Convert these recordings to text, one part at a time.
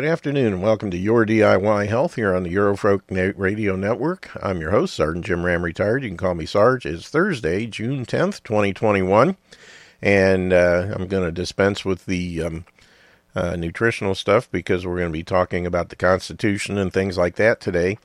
Good afternoon and welcome to Your DIY Health here on the Eurofolk Radio Network. I'm your host, Sergeant Jim Ram, retired. You can call me Sarge. It's Thursday, June 10th, 2021, and uh, I'm going to dispense with the um, uh, nutritional stuff because we're going to be talking about the Constitution and things like that today.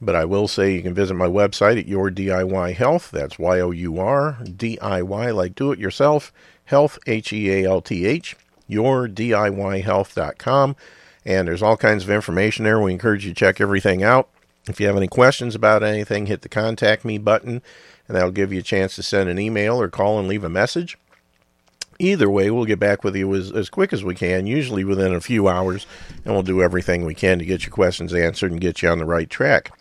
But I will say you can visit my website at Your DIY Health. That's Y O U R D I Y, like do it yourself, health, H E A L T H yourdiyhealth.com. And there's all kinds of information there. We encourage you to check everything out. If you have any questions about anything, hit the contact me button, and that'll give you a chance to send an email or call and leave a message. Either way, we'll get back with you as, as quick as we can, usually within a few hours, and we'll do everything we can to get your questions answered and get you on the right track.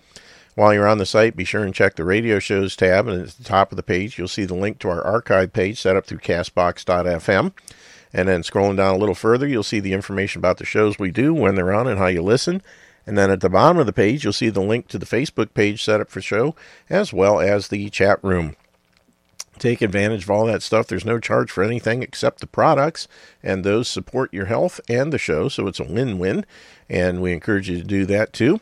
While you're on the site, be sure and check the radio shows tab, and at the top of the page, you'll see the link to our archive page set up through castbox.fm. And then scrolling down a little further, you'll see the information about the shows we do, when they're on, and how you listen. And then at the bottom of the page, you'll see the link to the Facebook page set up for show, as well as the chat room. Take advantage of all that stuff. There's no charge for anything except the products, and those support your health and the show, so it's a win win. And we encourage you to do that too.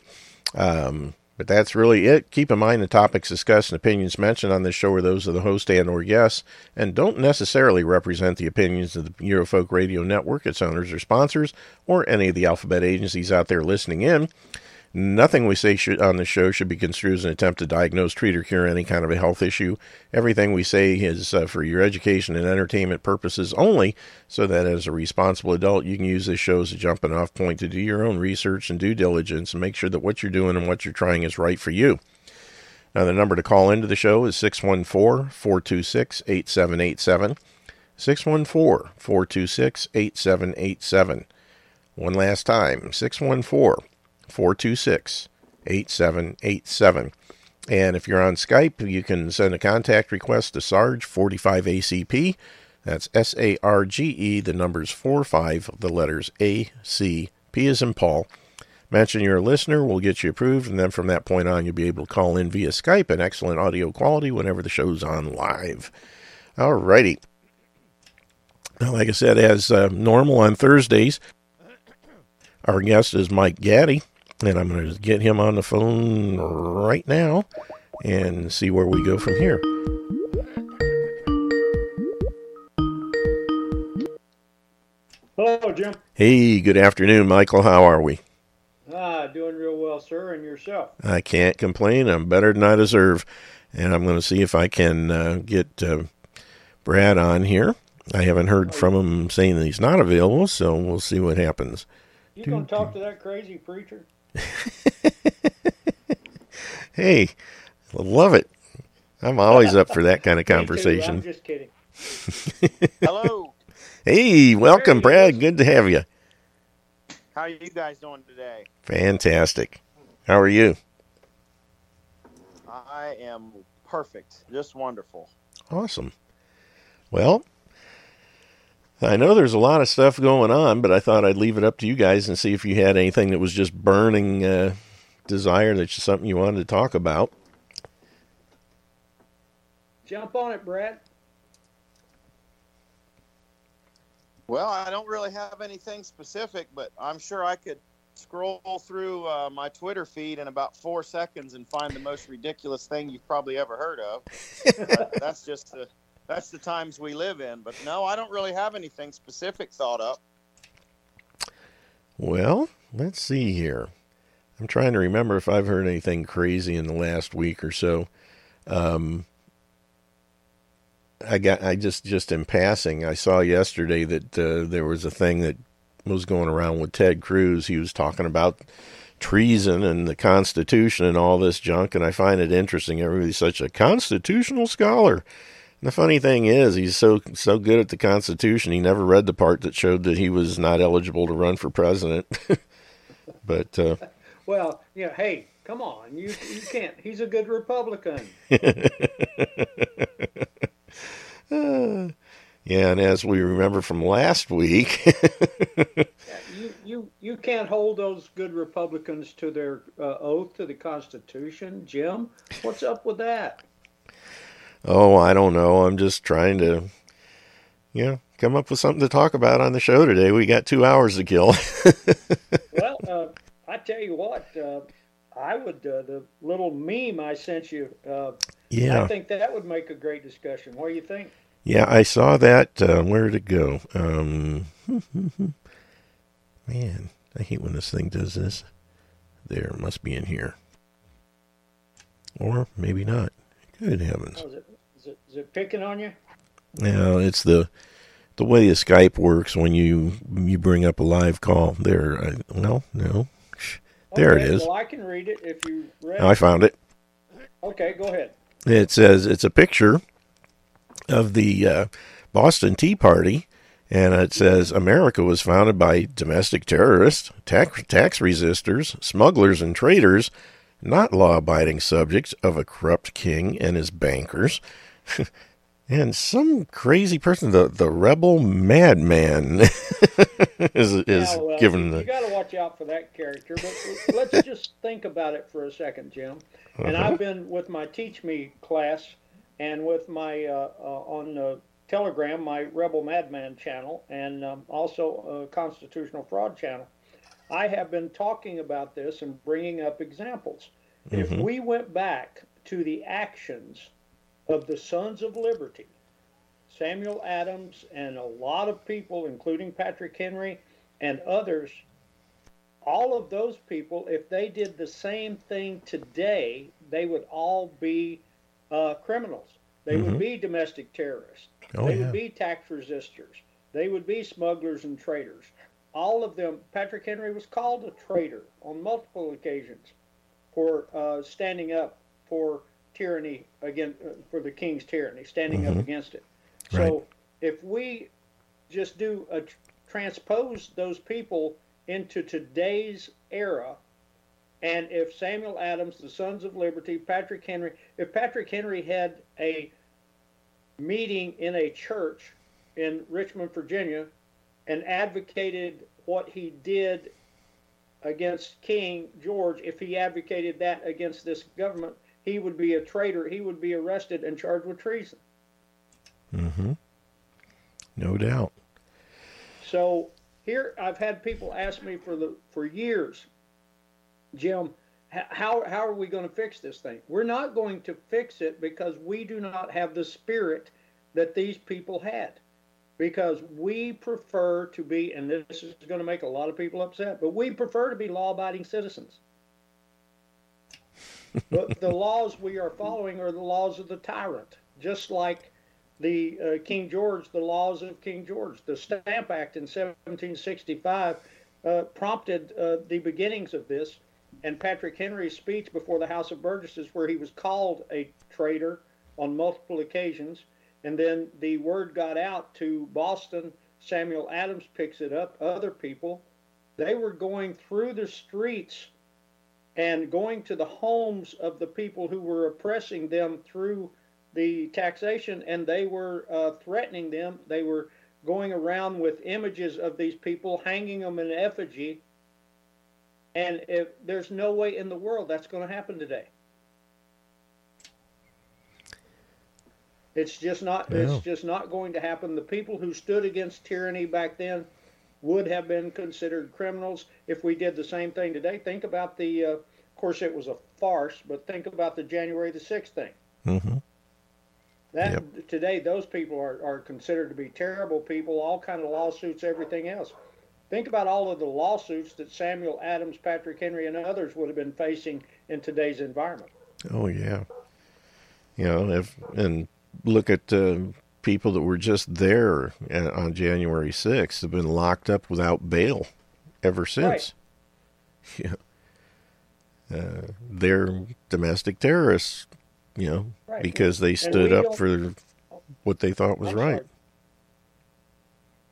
Um, but that's really it. Keep in mind the topics discussed and opinions mentioned on this show are those of the host and or guests, and don't necessarily represent the opinions of the Eurofolk Radio Network, its owners or sponsors, or any of the alphabet agencies out there listening in. Nothing we say should, on the show should be construed as an attempt to diagnose, treat, or cure any kind of a health issue. Everything we say is uh, for your education and entertainment purposes only, so that as a responsible adult, you can use this show as a jumping off point to do your own research and due diligence and make sure that what you're doing and what you're trying is right for you. Now, the number to call into the show is 614 426 8787. 614 426 8787. One last time 614 426 8787. And if you're on Skype, you can send a contact request to Sarge45ACP. That's S A R G E, the numbers 4 5, the letters A C P is in Paul. Mention you're a listener, we'll get you approved, and then from that point on, you'll be able to call in via Skype and excellent audio quality whenever the show's on live. All righty. Now, like I said, as uh, normal on Thursdays, our guest is Mike Gaddy. And I'm going to get him on the phone right now and see where we go from here. Hello, Jim. Hey, good afternoon, Michael. How are we? Ah, doing real well, sir, and yourself. I can't complain. I'm better than I deserve. And I'm going to see if I can uh, get uh, Brad on here. I haven't heard from him saying that he's not available, so we'll see what happens. You going to talk to that crazy preacher? hey, love it. I'm always up for that kind of conversation. I'm just kidding. Hello. Hey, welcome, Brad. Good to have you. How are you guys doing today? Fantastic. How are you? I am perfect. Just wonderful. Awesome. Well, I know there's a lot of stuff going on, but I thought I'd leave it up to you guys and see if you had anything that was just burning uh, desire that's something you wanted to talk about. Jump on it, Brett. Well, I don't really have anything specific, but I'm sure I could scroll through uh, my Twitter feed in about four seconds and find the most ridiculous thing you've probably ever heard of. that's just the that's the times we live in. But no, I don't really have anything specific thought up. Well, let's see here. I'm trying to remember if I've heard anything crazy in the last week or so. Um, I got I just just in passing I saw yesterday that uh, there was a thing that was going around with Ted Cruz. He was talking about treason and the Constitution and all this junk, and I find it interesting. Everybody's such a constitutional scholar. The funny thing is, he's so so good at the Constitution. He never read the part that showed that he was not eligible to run for president. but uh, well, yeah, hey, come on, you you can't. He's a good Republican. uh, yeah, and as we remember from last week, yeah, you you you can't hold those good Republicans to their uh, oath to the Constitution, Jim. What's up with that? Oh, I don't know. I'm just trying to, you know, come up with something to talk about on the show today. We got two hours to kill. well, uh, I tell you what, uh, I would uh, the little meme I sent you. Uh, yeah, I think that would make a great discussion. What do you think? Yeah, I saw that. Uh, where did it go? Um, man, I hate when this thing does this. There, must be in here, or maybe not. Good heavens! Oh, is, it, picking on you? No, it's the the way the Skype works when you you bring up a live call. There, I, well, no, there okay, it is. Well, I can read it if you read. I found it. Okay, go ahead. It says it's a picture of the uh, Boston Tea Party, and it says America was founded by domestic terrorists, tax, tax resistors, smugglers, and traitors, not law abiding subjects of a corrupt king and his bankers. and some crazy person, the, the rebel madman, is, is yeah, well, given the. You got to watch out for that character, but let's just think about it for a second, Jim. And Uh-huh. I've been with my Teach Me class and with my uh, uh, on uh, Telegram, my Rebel Madman channel, and um, also a Constitutional Fraud channel. I have been talking about this and bringing up examples. If Mhm. we went back to the actions of the Sons of Liberty, Samuel Adams, and a lot of people, including Patrick Henry and others, all of those people, if they did the same thing today, they would all be uh, criminals. They Mhm. would be domestic terrorists. Oh, they yeah. would be tax resistors. They would be smugglers and traitors. All of them. Patrick Henry was called a traitor on multiple occasions for uh, standing up for tyranny again uh, for the king's tyranny, standing up Mhm. against it. Right. So if we just do a transpose those people into today's era, and if Samuel Adams, the Sons of Liberty, Patrick Henry, if Patrick Henry had a meeting in a church in Richmond, Virginia, and advocated what he did against King George, if he advocated that against this government, he would be a traitor. He would be arrested and charged with treason. Mm-hmm. No doubt. So here, I've had people ask me for the for years, Jim, how how are we going to fix this thing? We're not going to fix it because we do not have the spirit that these people had. Because we prefer to be, and this is going to make a lot of people upset, but we prefer to be law-abiding citizens. But the laws we are following are the laws of the tyrant, just like the uh, King George, the laws of King George. The Stamp Act in 1765 uh, prompted uh, the beginnings of this, and Patrick Henry's speech before the House of Burgesses, where he was called a traitor on multiple occasions, and then the word got out to Boston. Samuel Adams picks it up, other people. They were going through the streets and going to the homes of the people who were oppressing them through the taxation, and they were uh, threatening them. They were going around with images of these people, hanging them in effigy. And if there's no way in the world that's going to happen today. It's just not. It's just not going to happen. The people who stood against tyranny back then would have been considered criminals if we did the same thing today. Think about the. Uh, of course, it was a farce, but think about the January the sixth thing. hmm That Yep. today, those people are, are considered to be terrible people. All kind of lawsuits, everything else. Think about all of the lawsuits that Samuel Adams, Patrick Henry, and others would have been facing in today's environment. Oh yeah. You know, if and look at uh, people that were just there uh, on January 6th have been locked up without bail ever since. Yeah. Uh, they're domestic terrorists, you know, Right. because they stood up for what they thought was I'm right. sorry.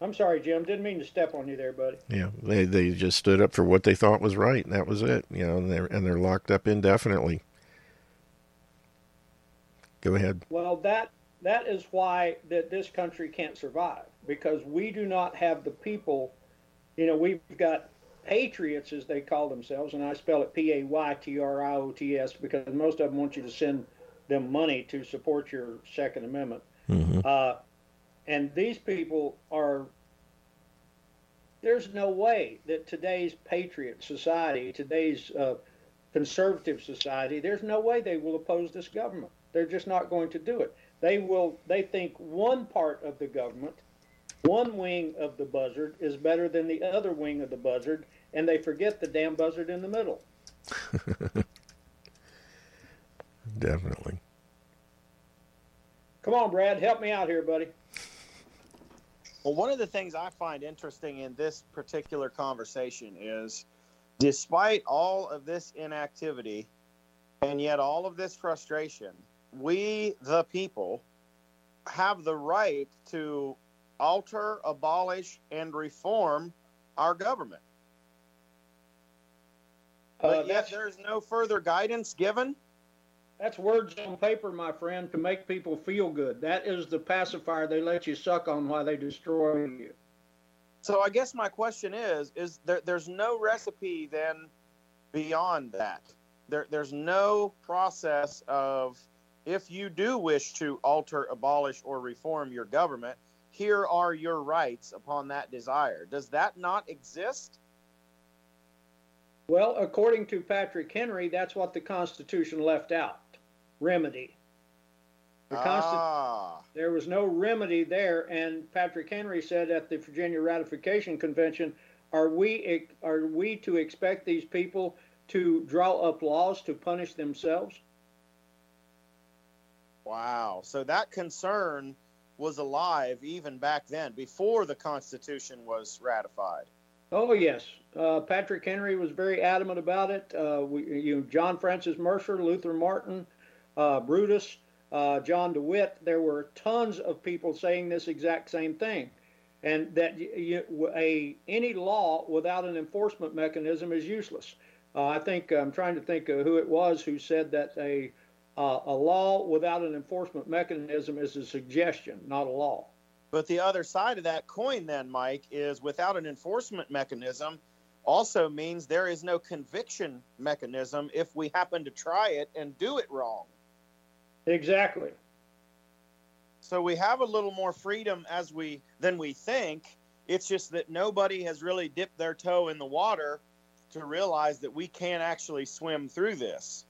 I'm sorry, Jim. Didn't mean to step on you there, buddy. Yeah, they they just stood up for what they thought was right, and that was it. You know, and they're and they're locked up indefinitely. Go ahead. Well, that that is why that this country can't survive because we do not have the people. You know, we've got patriots as they call themselves, and I spell it P A Y T R I O T S because most of them want you to send them money to support your Second Amendment. hmm Uh, And these people are, there's no way that today's patriot society, today's uh, conservative society, there's no way they will oppose this government. They're just not going to do it. They will, they think one part of the government, one wing of the buzzard is better than the other wing of the buzzard, and they forget the damn buzzard in the middle. Definitely. Come on, Brad, help me out here, buddy. Well, one of the things I find interesting in this particular conversation is despite all of this inactivity and yet all of this frustration, we, the people, have the right to alter, abolish, and reform our government. Uh, But yet there's no further guidance given. that's words on paper, my friend, to make people feel good. That is the pacifier they let you suck on while they destroy you. So I guess my question is: Is there? There's no recipe then beyond that. There, there's no process of if you do wish to alter, abolish, or reform your government. Here are your rights upon that desire. Does that not exist? Well, according to Patrick Henry, that's what the Constitution left out remedy. The Consti- ah, there was no remedy there, and Patrick Henry said at the Virginia Ratification Convention, "Are we are we to expect these people to draw up laws to punish themselves?" Wow. So that concern was alive even back then, before the Constitution was ratified. Oh yes, uh, Patrick Henry was very adamant about it. Uh, we, you, John Francis Mercer, Luther Martin, uh, Brutus, uh, John DeWitt. There were tons of people saying this exact same thing, and that y- y- a any law without an enforcement mechanism is useless. Uh, I think I'm trying to think of who it was who said that a uh, a law without an enforcement mechanism is a suggestion, not a law. But the other side of that coin, then, Mike, is without an enforcement mechanism, also means there is no conviction mechanism if we happen to try it and do it wrong. Exactly. So we have a little more freedom as we than we think. It's just that nobody has really dipped their toe in the water to realize that we can't actually swim through this.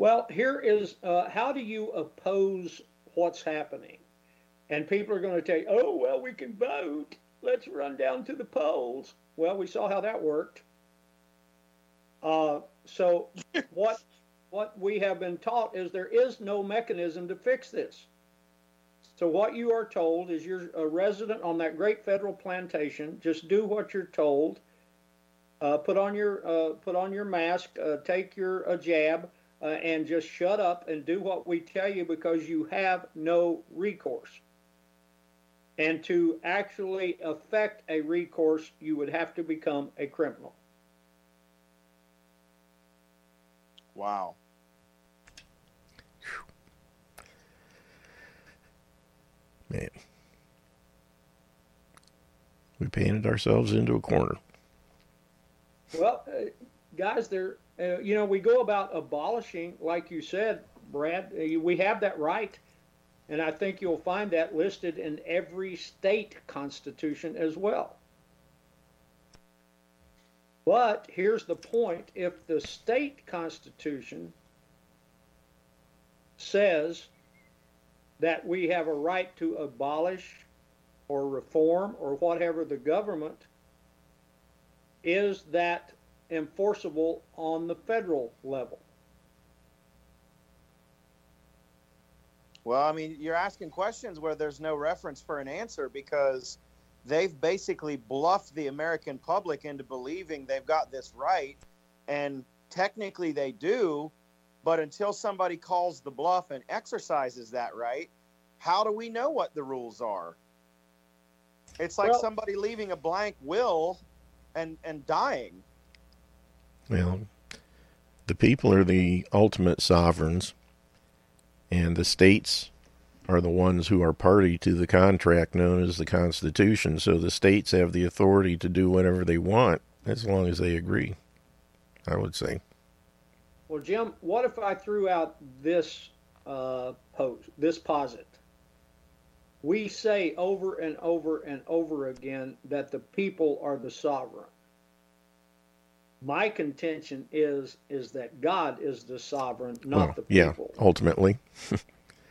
Well, here is uh, how do you oppose what's happening? And people are going to tell you, oh, well, we can vote. Let's run down to the polls. Well, we saw how that worked. Uh, so, what what we have been taught is there is no mechanism to fix this. So, what you are told is you're a resident on that great federal plantation. Just do what you're told. Uh, put on your uh, put on your mask. Uh, take your a jab uh, and just shut up and do what we tell you because you have no recourse. And to actually effect a recourse, you would have to become a criminal. Wow. Man. We painted ourselves into a corner. Well, uh, guys, there, uh, you know, we go about abolishing, like you said, Brad. Uh, we have that right, and I think you'll find that listed in every state constitution as well. But here's the point: if the state constitution says that we have a right to abolish or reform or whatever the government is that enforceable on the federal level? Well, I mean, you're asking questions where there's no reference for an answer because they've basically bluffed the American public into believing they've got this right. And technically they do, but until somebody calls the bluff and exercises that right, how do we know what the rules are? It's like Well- somebody leaving a blank will and, and dying. Well, the people are the ultimate sovereigns, and the states are the ones who are party to the contract known as the Constitution. So the states have the authority to do whatever they want as long as they agree, I would say. Well, Jim, what if I threw out this uh, this posit. We say over and over and over again that the people are the sovereign. My contention is is that God is the sovereign, not Well, the yeah, people. ultimately.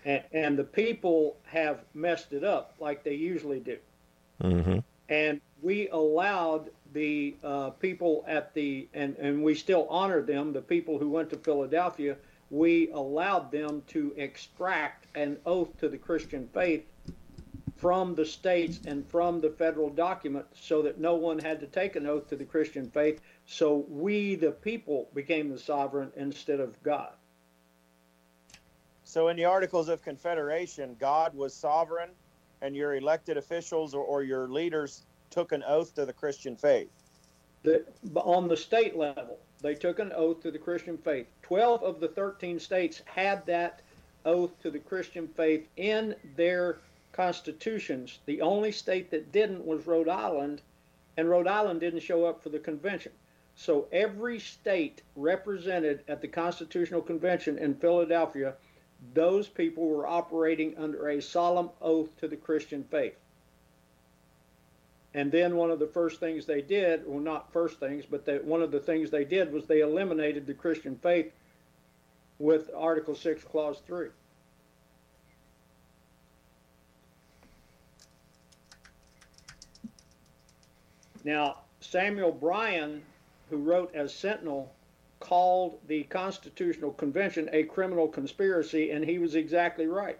And, and the people have messed it up like they usually do. hmm and we allowed the uh, people at the and and we still honor them the people who went to philadelphia we allowed them to extract an oath to the christian faith from the states and from the federal document so that no one had to take an oath to the christian faith so we the people became the sovereign instead of god So in the Articles of Confederation, God was sovereign, and your elected officials or, or your leaders took an oath to the Christian faith. the, on the state level, they took an oath to the Christian faith. 12 of the 13 states had that oath to the Christian faith in their constitutions. The only state that didn't was Rhode Island, and Rhode Island didn't show up for the convention. So every state represented at the Constitutional Convention in Philadelphia, those people were operating under a solemn oath to the Christian faith. And then one of the first things they did, well, not first things, but they, one of the things they did was they eliminated the Christian faith with Article 6, Clause 3. Now, Samuel Bryan, who wrote as Sentinel, called the Constitutional Convention a criminal conspiracy, and he was exactly right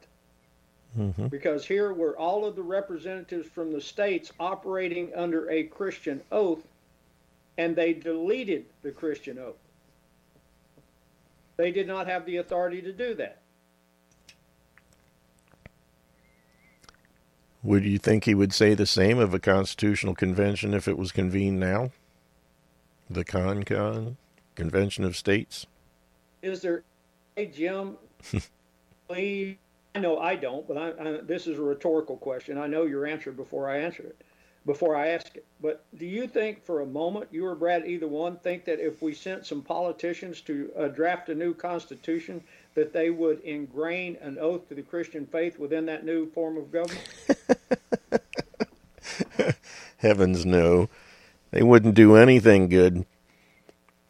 hmm because here were all of the representatives from the states operating under a Christian oath, and they deleted the Christian oath. They did not have the authority to do that. Would you think he would say the same of a constitutional convention if it was convened now? The Con Con Convention of States? Is there, hey Jim, please? I know I don't, but I, I, this is a rhetorical question. I know your answer before I answer it, before I ask it. But do you think for a moment, you or Brad, either one, think that if we sent some politicians to uh, draft a new constitution, that they would ingrain an oath to the Christian faith within that new form of government? Heavens no. They wouldn't do anything good.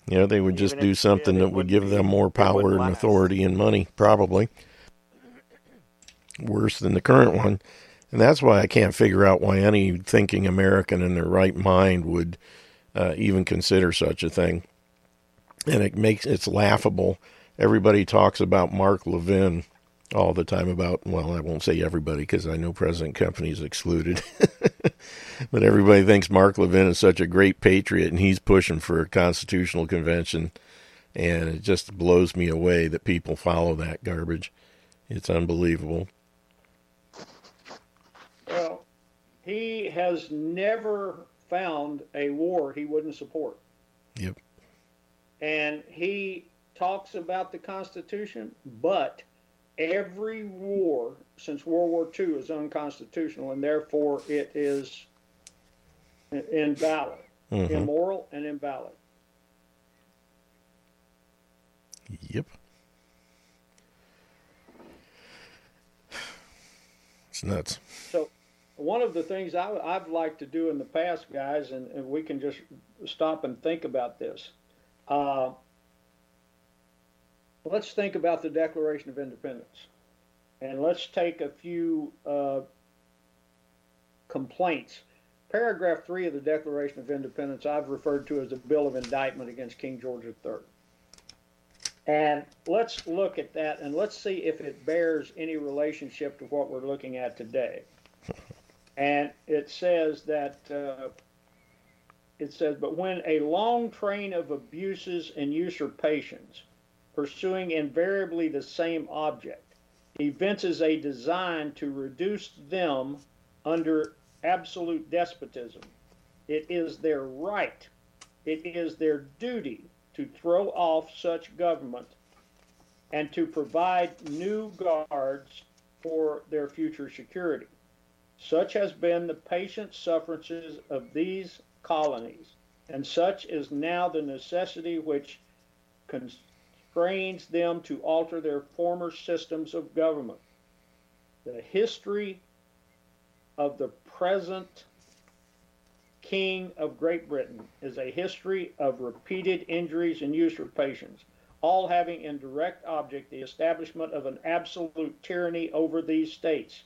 You know, they would just do something that would give them more power and authority and money, probably. Worse than the current one. And that's why I can't figure out why any thinking American in their right mind would uh, even consider such a thing. And it makes it's laughable. Everybody talks about Mark Levin all the time about well, I won't say everybody because I know President Company is excluded. but everybody thinks Mark Levin is such a great patriot and he's pushing for a constitutional convention and it just blows me away that people follow that garbage. It's unbelievable. Well, he has never found a war he wouldn't support. Yep. and he talks about the Constitution, but every war since World War II is unconstitutional, and therefore it is invalid, Mhm. immoral, and invalid. Yep. It's nuts. So, one of the things I, I've liked to do in the past, guys, and, and we can just stop and think about this. Uh, let's think about the Declaration of Independence, and let's take a few uh, complaints. Paragraph three of the Declaration of Independence I've referred to as the Bill of Indictment against King George III. And let's look at that and let's see if it bears any relationship to what we're looking at today. And it says that uh, it says, but when a long train of abuses and usurpations, pursuing invariably the same object, evinces a design to reduce them under absolute despotism, it is their right, it is their duty to throw off such government and to provide new guards for their future security. Such has been the patient sufferances of these colonies, and such is now the necessity which restrains them to alter their former systems of government. The history of the present King of Great Britain is a history of repeated injuries and usurpations, all having in direct object the establishment of an absolute tyranny over these states.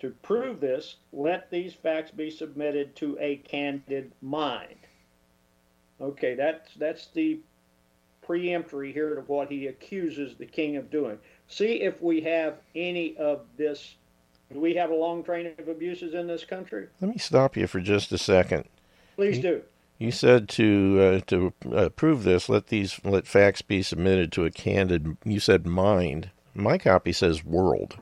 To prove this, let these facts be submitted to a candid mind. Okay, that's that's the preemptory here to what he accuses the king of doing. See if we have any of this. Do we have a long train of abuses in this country? Let me stop you for just a second. Please do. You said to uh, to uh, prove this, let these let facts be submitted to a candid. You said mind. My copy says world.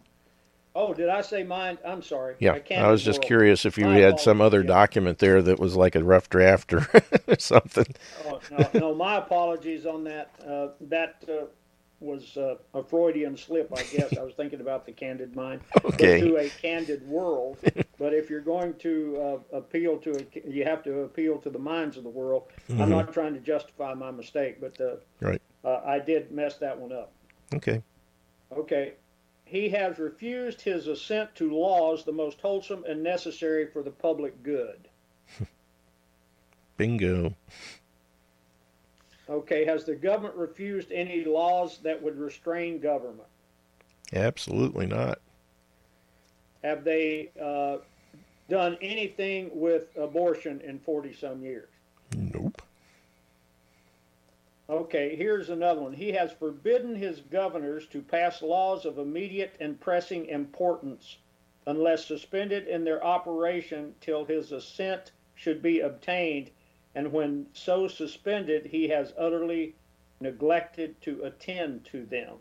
Oh, did I say mind? I'm sorry. Yeah, I, I was just world. curious if you My had some other document there that was like a rough draft or something. Oh, no, no, my apologies on that. Uh, that uh, was uh, a Freudian slip, I guess. I was thinking about the candid mind. Okay. To a candid world. but if you're going to uh, appeal to a, you have to appeal to the minds of the world. I'm not trying to justify my mistake, but uh, Right. uh, I did mess that one up. Okay. Okay. He has refused his assent to laws the most wholesome and necessary for the public good. Bingo. Okay. Has the government refused any laws that would restrain government? Absolutely not. Have they uh, done anything with abortion in 40 some years? Nope. Okay, here's another one. He has forbidden his governors to pass laws of immediate and pressing importance unless suspended in their operation till his assent should be obtained, and when so suspended, he has utterly neglected to attend to them.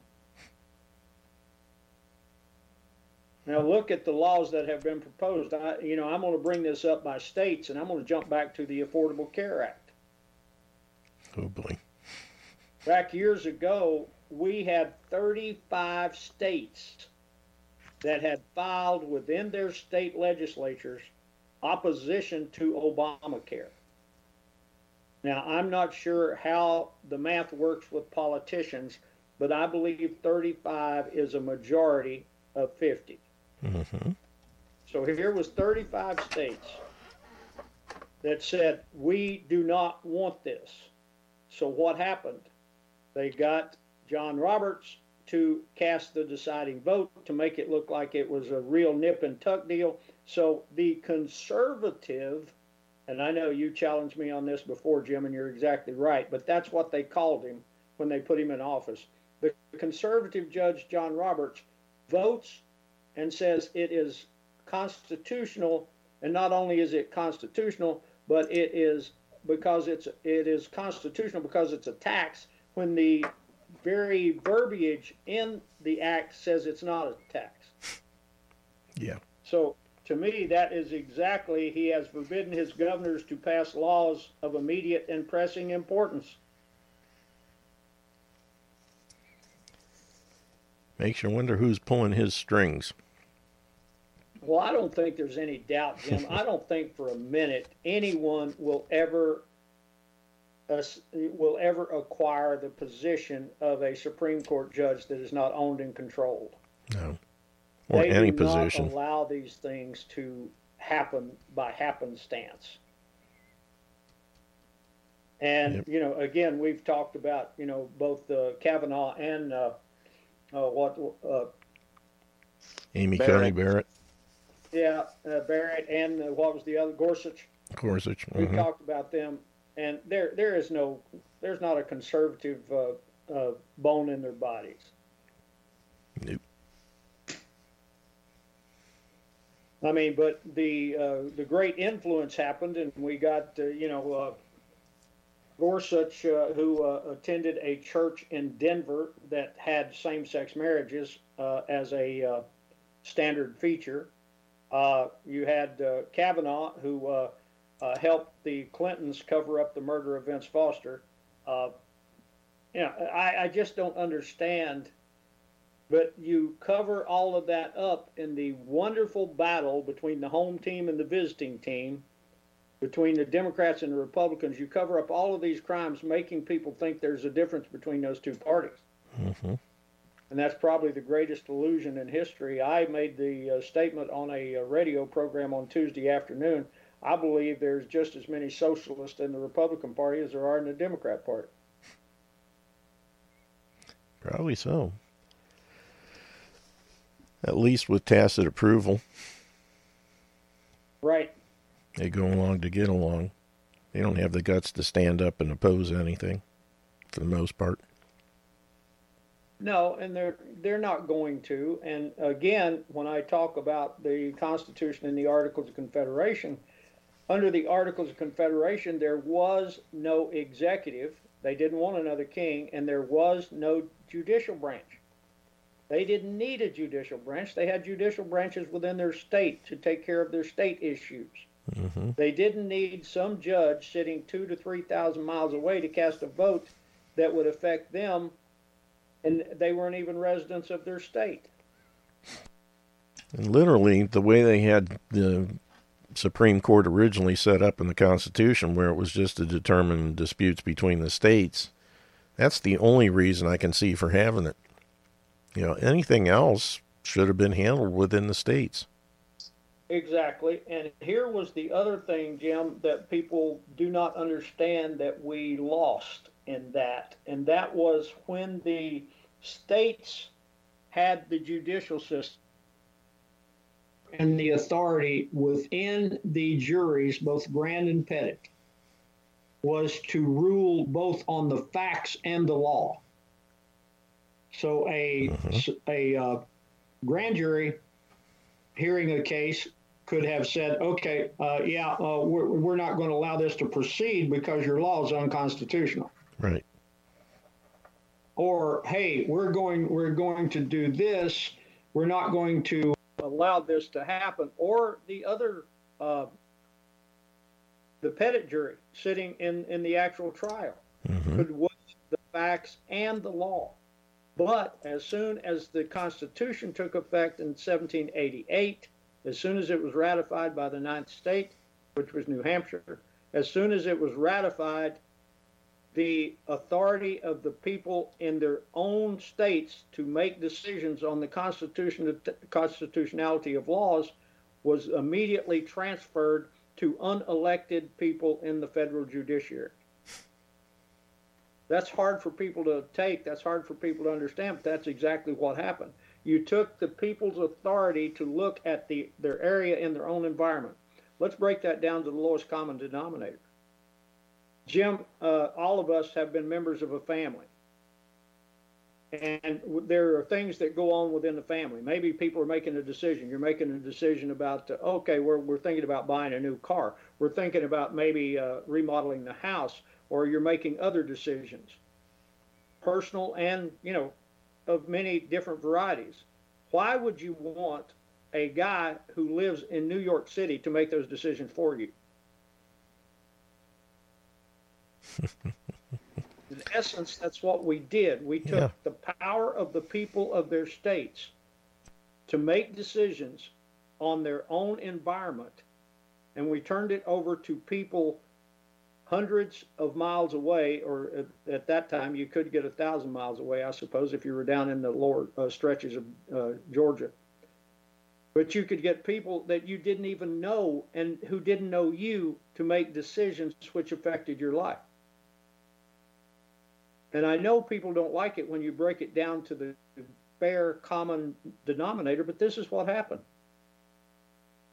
Now look at the laws that have been proposed. I, you know, I'm going to bring this up by states, and I'm going to jump back to the Affordable Care Act. Oh boy. Back years ago, we had 35 states that had filed within their state legislatures opposition to Obamacare. Now, I'm not sure how the math works with politicians, but I believe 35 is a majority of 50. hmm So here was 35 states that said, we do not want this. So what happened? They got John Roberts to cast the deciding vote to make it look like it was a real nip and tuck deal. So the conservative, and I know you challenged me on this before, Jim, and you're exactly right, but that's what they called him when they put him in office. The conservative judge, John Roberts, votes and says it is constitutional, and not only is it constitutional, but it is because it's it is constitutional because it's a tax when the very verbiage in the act says it's not a tax. Yeah. So to me, that is exactly he has forbidden his governors to pass laws of immediate and pressing importance. Makes you wonder who's pulling his strings. Well, I don't think there's any doubt, Jim. I don't think for a minute anyone will ever uh, will ever acquire the position of a Supreme Court judge that is not owned and controlled. No. Or they any do not position. allow these things to happen by happenstance. And Yep. you know, again, we've talked about you know both uh, Kavanaugh and uh, uh, what uh, Amy Barrett. Coney Barrett. yeah uh, Barrett and uh, what was the other Gorsuch. Gorsuch. We've mhm. talked about them, and there there is no there's not a conservative uh, uh, bone in their bodies. Nope. I mean, but the uh, the great influence happened, and we got uh, you know uh, Gorsuch, uh, who uh, attended a church in Denver that had same-sex marriages uh, as a uh, standard feature. Uh, you had uh, Kavanaugh, who uh, uh, helped the Clintons cover up the murder of Vince Foster. Uh, you know, I, I just don't understand but you cover all of that up in the wonderful battle between the home team and the visiting team between the Democrats and the Republicans. You cover up all of these crimes, making people think there's a difference between those two parties. Mm-hmm. And that's probably the greatest illusion in history. I made the uh, statement on a, a radio program on Tuesday afternoon. I believe there's just as many socialists in the Republican Party as there are in the Democrat Party. Probably so. At least with tacit approval. Right. They go along to get along. They don't have the guts to stand up and oppose anything, for the most part. No, and they're they're not going to. And again, when I talk about the Constitution and the Articles of Confederation, under the Articles of Confederation, there was no executive. They didn't want another king, and there was no judicial branch. They didn't need a judicial branch. They had judicial branches within their state to take care of their state issues. Mm-hmm. They didn't need some judge sitting two to three thousand miles away to cast a vote that would affect them, and they weren't even residents of their state. And literally, the way they had the Supreme Court originally set up in the Constitution, where it was just to determine disputes between the states, that's the only reason I can see for having it. You know, anything else should have been handled within the states. Exactly. And here was the other thing, Jim, that people do not understand that we lost in that. And that was when the states had the judicial system and the authority within the juries, both grand and petit, was to rule both on the facts and the law. So a a uh, grand jury hearing a case could have said, okay, uh, yeah, uh, we're, we're not going to allow this to proceed because your law is unconstitutional. Right. Or, hey, we're going we're going to do this. We're not going to allow this to happen. Or the other, uh, the petit jury sitting in in the actual trial Mm-hmm. could weigh the facts and the law. But as soon as the Constitution took effect in 1788, as soon as it was ratified by the ninth state, which was New Hampshire, as soon as it was ratified, the authority of the people in their own states to make decisions on the constitution, constitutionality of laws was immediately transferred to unelected people in the federal judiciary. That's hard for people to take. That's hard for people to understand, but that's exactly what happened. You took the people's authority to look at the, their area in their own environment. Let's break that down to the lowest common denominator. Jim, uh, all of us have been members of a family. And there are things that go on within the family. Maybe people are making a decision. You're making a decision about, uh, okay, we're, we're thinking about buying a new car. We're thinking about maybe uh, remodeling the house, or you're making other decisions, personal and, you know, of many different varieties. Why would you want a guy who lives in New York City to make those decisions for you? in essence, that's what we did. We took Yeah. the power of the people of their states to make decisions on their own environment, and we turned it over to people hundreds of miles away, or at, at that time you could get a thousand miles away, I suppose, if you were down in the lower uh, stretches of uh, Georgia. But you could get people that you didn't even know and who didn't know you to make decisions which affected your life. And I know people don't like it when you break it down to the bare common denominator, but this is what happened.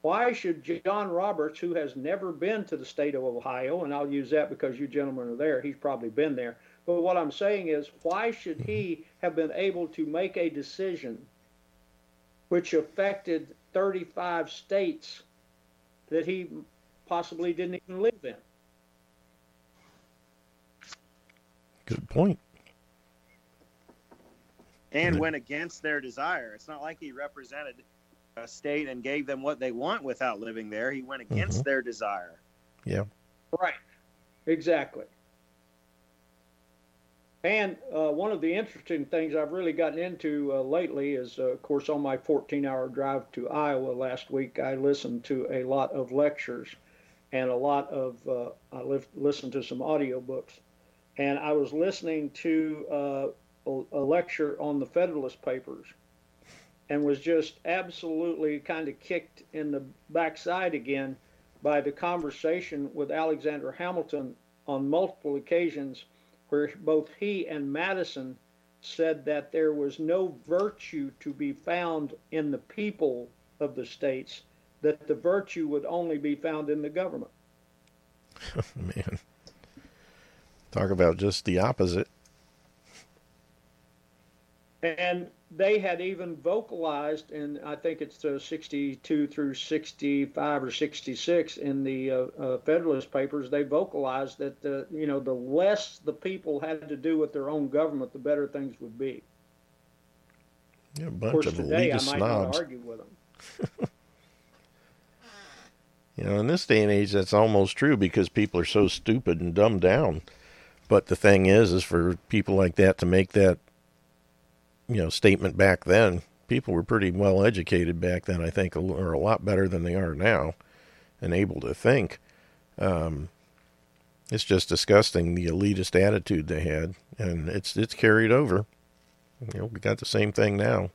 Why should John Roberts, who has never been to the state of Ohio, and I'll use that because you gentlemen are there, he's probably been there, but what I'm saying is, why should he have been able to make a decision which affected 35 states that he possibly didn't even live in? Good point. and went against their desire. It's not like he represented a state and gave them what they want without living there. He went against their desire. Yeah. Right. Exactly. And uh, one of the interesting things I've really gotten into uh, lately is, uh, of course, on my 14 hour drive to Iowa last week, I listened to a lot of lectures. and a lot of uh, I live, listened to some audiobooks, and I was listening to uh, a, a lecture on the Federalist Papers, and was just absolutely kind of kicked in the backside again by the conversation with Alexander Hamilton on multiple occasions, where both he and Madison said that there was no virtue to be found in the people of the states, that the virtue would only be found in the government. Man. Talk about just the opposite. And they had even vocalized, and I think it's uh, 62 through 65 or 66 in the uh, uh, Federalist Papers. They vocalized that the you know the less the people had to do with their own government, the better things would be. Yeah, a bunch of course, of today I elitist might snobs. not argue with them. You know, in this day and age, that's almost true because people are so stupid and dumbed down. But the thing is, is for people like that to make that, you know, statement back then, people were pretty well educated back then. I think, or a lot better than they are now, and able to think. Um, it's just disgusting the elitist attitude they had, and it's it's carried over. You know, we got the same thing now.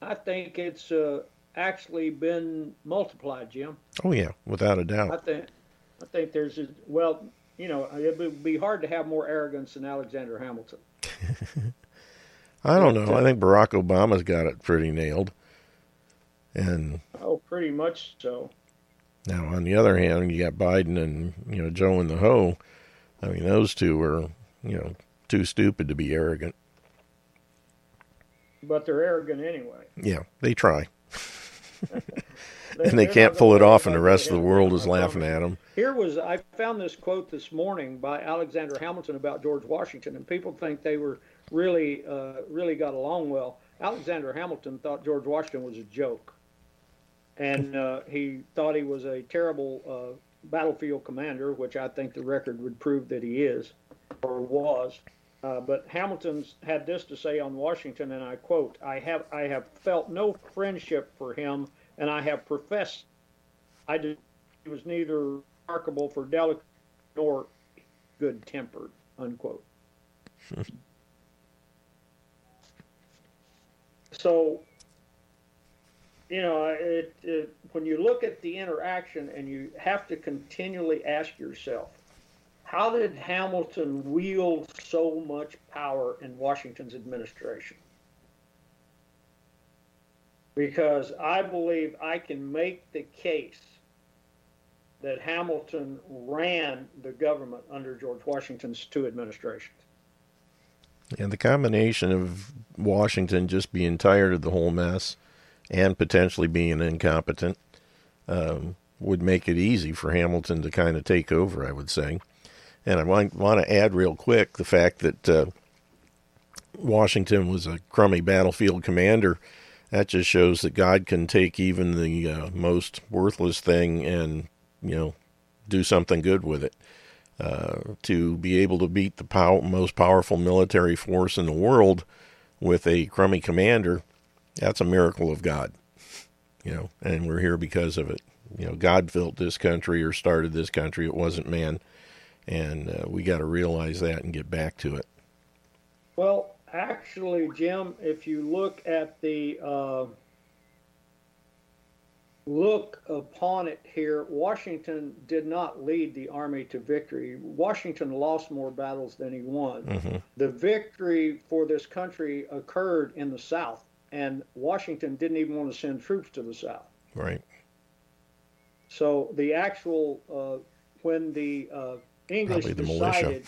I think it's uh, actually been multiplied, Jim. Oh yeah, without a doubt. I think I think there's a, well, you know, it would be hard to have more arrogance than Alexander Hamilton. I don't know. I uh, think Barack Obama's got it pretty nailed. And Oh, pretty much so. now on the other hand, you got Biden and you know Joe and the Ho. I mean, those two are you know too stupid to be arrogant. But they're arrogant anyway. Yeah, they try, and they can't pull it off, and the rest of the world is laughing at them. Here was I found this quote this morning by Alexander Hamilton about George Washington, and people think they were really uh, really got along well. Alexander Hamilton thought George Washington was a joke, and uh, he thought he was a terrible uh, battlefield commander, which I think the record would prove that he is or was. Uh, but Hamilton's had this to say on Washington, and I quote: "I have I have felt no friendship for him, and I have professed I did, he was neither remarkable for delicate nor good tempered." Unquote. so, you know, it, it, when you look at the interaction, and you have to continually ask yourself, how did Hamilton wield so much power in Washington's administration? Because I believe I can make the case that Hamilton ran the government under George Washington's two administrations. And the combination of Washington just being tired of the whole mess and potentially being incompetent um, would make it easy for Hamilton to kind of take over, I would say. And I want, want to add real quick the fact that uh, Washington was a crummy battlefield commander. That just shows that God can take even the uh, most worthless thing and, you know, do something good with it. Uh, to be able to beat the pow- most powerful military force in the world with a crummy commander, that's a miracle of God. You know, and we're here because of it. You know, God built this country or started this country. It wasn't man. And uh, we got to realize that and get back to it. Well, actually, Jim, if you look at the uh, look upon it here, Washington did not lead the army to victory. Washington lost more battles than he won. Mm-hmm. The victory for this country occurred in the South, and Washington didn't even want to send troops to the South. Right. So the actual uh, when the uh, English the militia.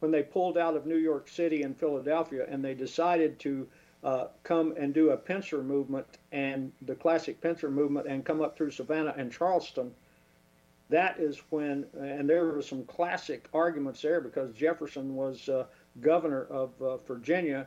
When they pulled out of New York City and Philadelphia, and they decided to uh, come and do a pincer movement and the classic pincer movement and come up through Savannah and Charleston. That is when, and there were some classic arguments there because Jefferson was uh, governor of uh, Virginia,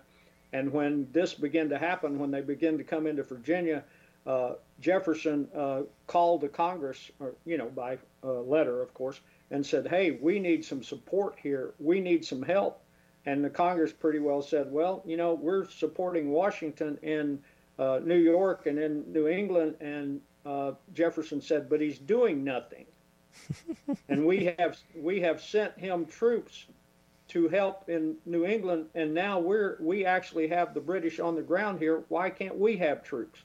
and when this began to happen, when they began to come into Virginia, uh, Jefferson uh, called the Congress, or you know, by uh, letter, of course, and said, "Hey, we need some support here. We need some help." And the Congress pretty well said, "Well, you know, we're supporting Washington in uh, New York and in New England, and uh, Jefferson said, "But he's doing nothing." and we have we have sent him troops to help in New England, and now we're we actually have the British on the ground here. Why can't we have troops?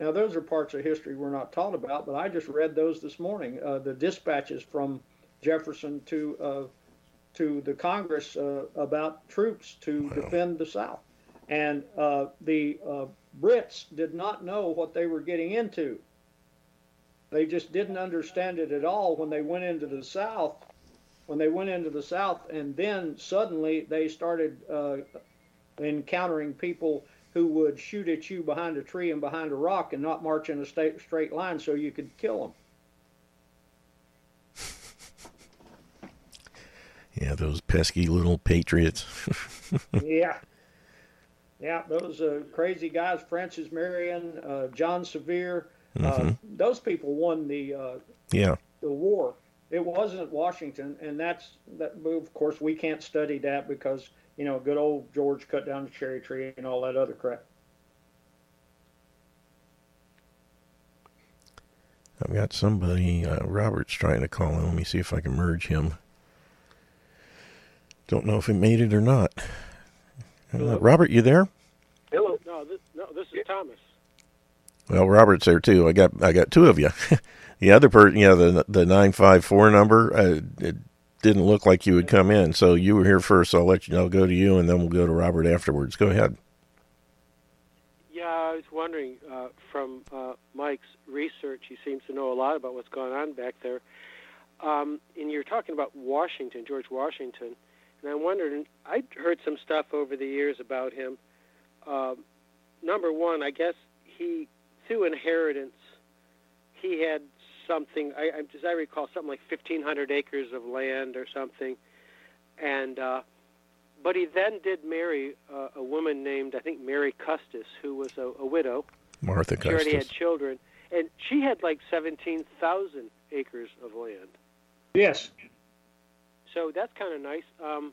Now those are parts of history we're not taught about, but I just read those this morning. Uh, the dispatches from Jefferson to uh, to the Congress uh, about troops to defend the South, and uh, the uh, Brits did not know what they were getting into. They just didn't understand it at all when they went into the South. When they went into the South, and then suddenly they started uh, encountering people who would shoot at you behind a tree and behind a rock and not march in a straight, straight line so you could kill them. Yeah, those pesky little patriots. yeah. Yeah, those uh, crazy guys, Francis Marion, uh, John Sevier, mm-hmm. uh, those people won the uh, yeah the war. It wasn't Washington, and that's that. Of course, we can't study that because you know, good old George cut down the cherry tree and all that other crap. I've got somebody. Uh, Robert's trying to call in. Let me see if I can merge him. Don't know if he made it or not. Uh, Robert, you there? Hello. No, this, no, this is Thomas. Well, Robert's there too. I got I got two of you. the other person, yeah, the the nine five four number. Uh, it didn't look like you would come in, so you were here first. So I'll let you know. Go to you, and then we'll go to Robert afterwards. Go ahead. Yeah, I was wondering uh, from uh, Mike's research. He seems to know a lot about what's going on back there. Um, and you're talking about Washington, George Washington. And I wondered, I'd heard some stuff over the years about him. Um, number one, I guess he, through inheritance, he had something, I, as I recall, something like 1,500 acres of land or something. And, uh, but he then did marry uh, a woman named, I think, Mary Custis, who was a, a widow. Martha Custis. She already had children. And she had like 17,000 acres of land. Yes. So that's kind of nice. Um,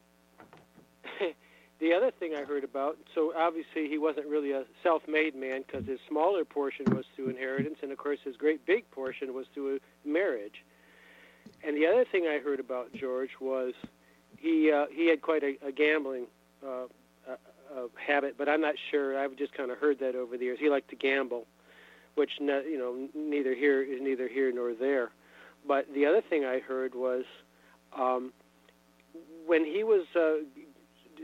the other thing I heard about, so obviously he wasn't really a self-made man because his smaller portion was through inheritance, and of course his great big portion was through marriage. And the other thing I heard about George was he uh, he had quite a, a gambling uh, a habit, but I'm not sure. I've just kind of heard that over the years. He liked to gamble, which you know neither here is neither here nor there. But the other thing I heard was um, when he was uh,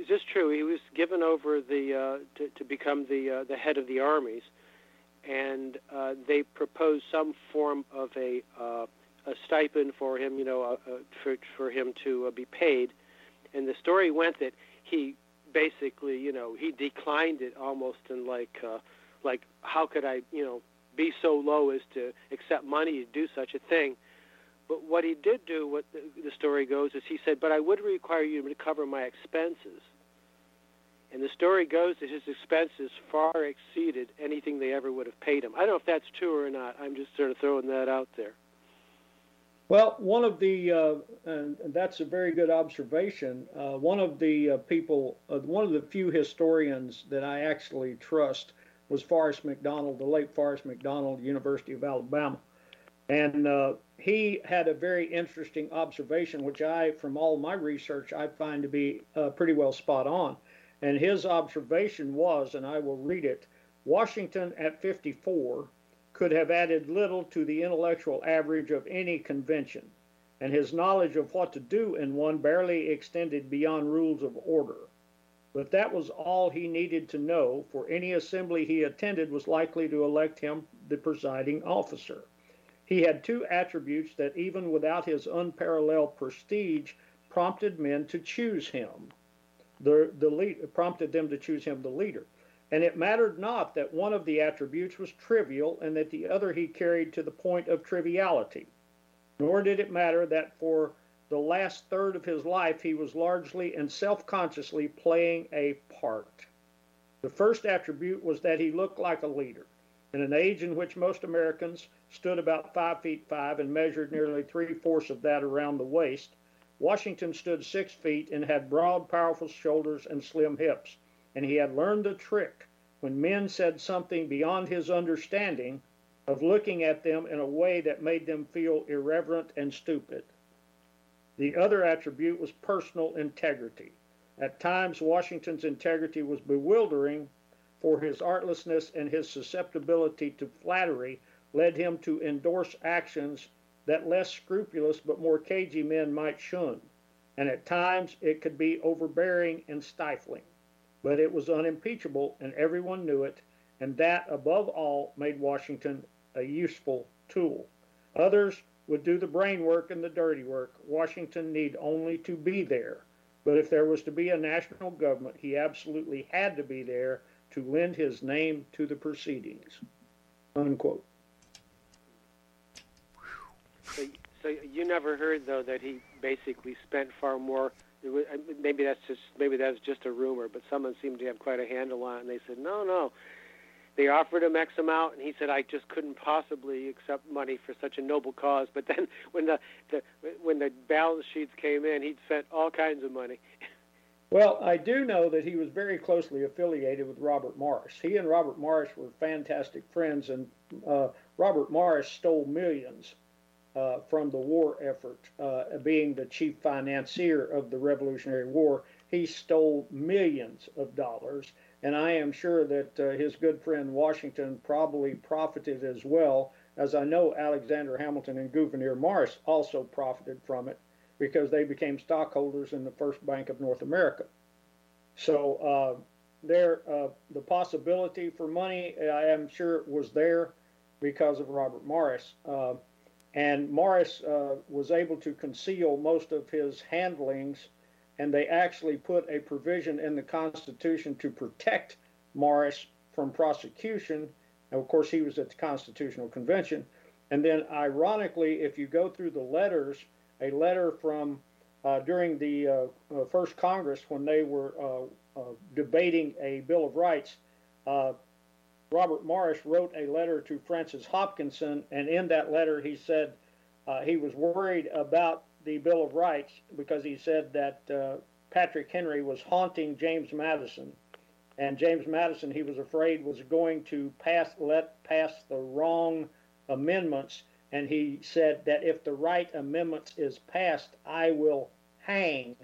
is this true? He was given over the uh, to, to become the uh, the head of the armies, and uh, they proposed some form of a uh, a stipend for him, you know, uh, uh, for for him to be paid. And the story went that he basically, you know, he declined it almost in like like how could I, you know, be so low as to accept money to do such a thing. But what he did do, what the story goes, is he said, "But I would require you to cover my expenses." And the story goes that his expenses far exceeded anything they ever would have paid him. I don't know if that's true or not. I'm just sort of throwing that out there. Well, one of the, uh, and that's a very good observation. Uh, one of the uh, people, uh, one of the few historians that I actually trust was Forrest McDonald, the late Forrest McDonald, University of Alabama. And uh, he had a very interesting observation, which I, from all my research, I find to be uh, pretty well spot on. And his observation was, and I will read it Washington at 54 could have added little to the intellectual average of any convention, and his knowledge of what to do in one barely extended beyond rules of order. But that was all he needed to know, for any assembly he attended was likely to elect him the presiding officer. He had two attributes that, even without his unparalleled prestige, prompted men to choose him. The, the lead, prompted them to choose him the leader. And it mattered not that one of the attributes was trivial and that the other he carried to the point of triviality. Nor did it matter that for the last third of his life he was largely and self consciously playing a part. The first attribute was that he looked like a leader. In an age in which most Americans stood about five feet five and measured nearly three fourths of that around the waist, Washington stood six feet and had broad, powerful shoulders and slim hips, and he had learned the trick when men said something beyond his understanding of looking at them in a way that made them feel irreverent and stupid. The other attribute was personal integrity. At times, Washington's integrity was bewildering, for his artlessness and his susceptibility to flattery led him to endorse actions that less scrupulous but more cagey men might shun, and at times it could be overbearing and stifling. But it was unimpeachable, and everyone knew it, and that, above all, made Washington a useful tool. Others would do the brain work and the dirty work. Washington need only to be there. But if there was to be a national government, he absolutely had to be there to lend his name to the proceedings. Unquote. So, you never heard though that he basically spent far more. Maybe that's just maybe that's just a rumor, but someone seemed to have quite a handle on it. And they said, no, no. They offered him X amount, and he said, I just couldn't possibly accept money for such a noble cause. But then, when the, the when the balance sheets came in, he'd spent all kinds of money. Well, I do know that he was very closely affiliated with Robert Morris. He and Robert Morris were fantastic friends, and uh, Robert Morris stole millions uh, from the war effort, uh, being the chief financier of the Revolutionary War. He stole millions of dollars, and I am sure that uh, his good friend Washington probably profited as well, as I know Alexander Hamilton and Gouverneur Morris also profited from it because they became stockholders in the First Bank of North America. So uh, there, uh, the possibility for money, I am sure, was there because of Robert Morris. Uh, and Morris uh, was able to conceal most of his handlings, and they actually put a provision in the Constitution to protect Morris from prosecution. And of course, he was at the Constitutional Convention. And then, ironically, if you go through the letters, a letter from uh, during the uh, uh, first Congress when they were uh, uh, debating a Bill of Rights. Uh, Robert Morris wrote a letter to Francis Hopkinson, and in that letter he said he was worried about the Bill of Rights because he said that Patrick Henry was haunting James Madison, and James Madison he was afraid was going to pass let pass the wrong amendments and he said that if the right amendments is passed, I will hang.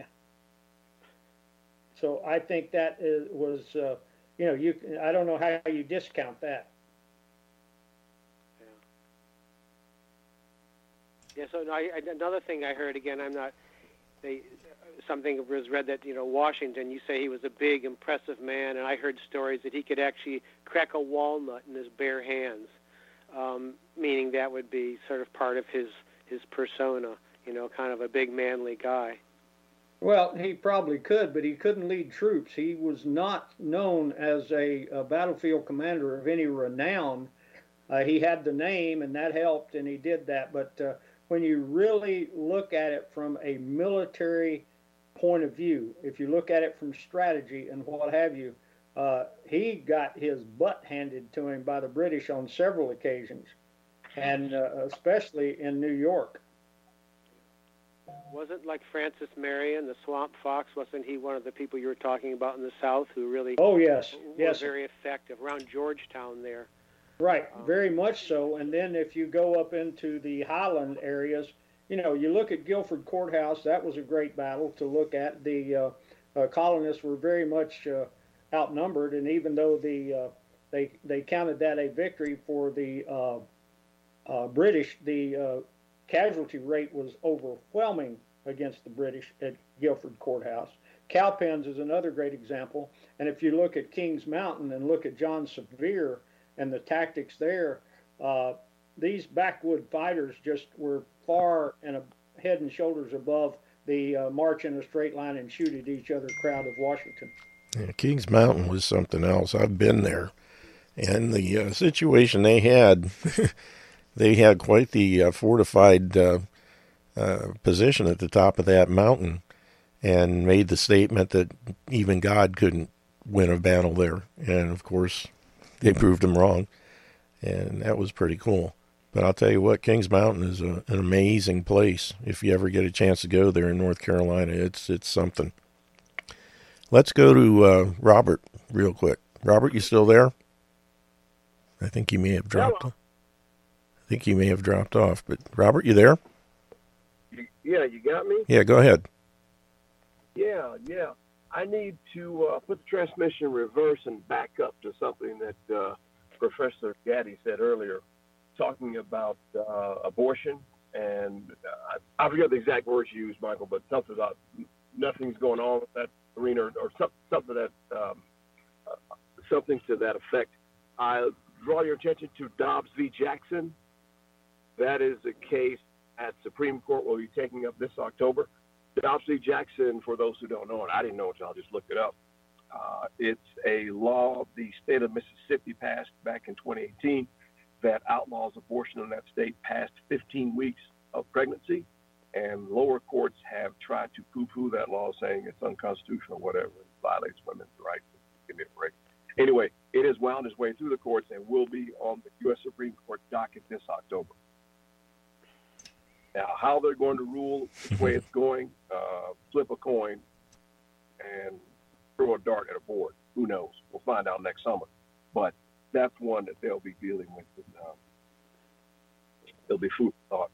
So I think that is, was, uh, you know, you. I don't know how you discount that. Yeah. Yeah. So I, another thing I heard again, I'm not. They something was read that you know Washington. You say he was a big, impressive man, and I heard stories that he could actually crack a walnut in his bare hands um, meaning that would be sort of part of his his persona, you know, kind of a big manly guy. Well, he probably could, but he couldn't lead troops. He was not known as a, a battlefield commander of any renown. Uh, he had the name, and that helped, and he did that. But uh, when you really look at it from a military point of view, if you look at it from strategy and what have you, uh, he got his butt handed to him by the British on several occasions, and uh, especially in New York. Wasn't like Francis Marion, the Swamp Fox? Wasn't he one of the people you were talking about in the South who really? Oh yes, was yes. Very effective around Georgetown there. Right, um, very much so. And then if you go up into the Highland areas, you know, you look at Guilford Courthouse. That was a great battle to look at. The uh, uh, colonists were very much uh, outnumbered, and even though the uh, they they counted that a victory for the uh, uh, British, the uh, casualty rate was overwhelming against the British at Guilford Courthouse. Cowpens is another great example, and if you look at Kings Mountain and look at John Sevier and the tactics there, uh, these backwood fighters just were far and head and shoulders above the uh, march in a straight line and shoot at each other crowd of Washington. Yeah, Kings Mountain was something else. I've been there, and the uh, situation they had, they had quite the uh, fortified uh, uh, position at the top of that mountain, and made the statement that even God couldn't win a battle there. And of course, they proved them wrong, and that was pretty cool. But I'll tell you what, Kings Mountain is a, an amazing place. If you ever get a chance to go there in North Carolina, it's it's something. Let's go to uh, Robert real quick. Robert, you still there? I think you may have dropped. Hello. Think he may have dropped off. But Robert, you there? Yeah, you got me? Yeah, go ahead. Yeah, yeah. I need to uh, put the transmission in reverse and back up to something that uh, Professor Gaddy said earlier, talking about uh, abortion. And uh, I forget the exact words you used, Michael, but something about nothing's going on with that arena or, or some, something that um, uh, something to that effect. I draw your attention to Dobbs v. Jackson. That is a case at Supreme Court will be taking up this October. Dobbs v. Jackson, for those who don't know it, I didn't know it, so I'll just look it up. Uh, it's a law the state of Mississippi passed back in 2018 that outlaws abortion in that state past 15 weeks of pregnancy, and lower courts have tried to poo-poo that law, saying it's unconstitutional, whatever, it violates women's rights. Give me a break. Anyway, it has wound its way through the courts and will be on the U.S. Supreme Court docket this October. Now, how they're going to rule, the way it's going, uh, flip a coin and throw a dart at a board. Who knows? We'll find out next summer. But that's one that they'll be dealing with. And, um, it'll be food for thought.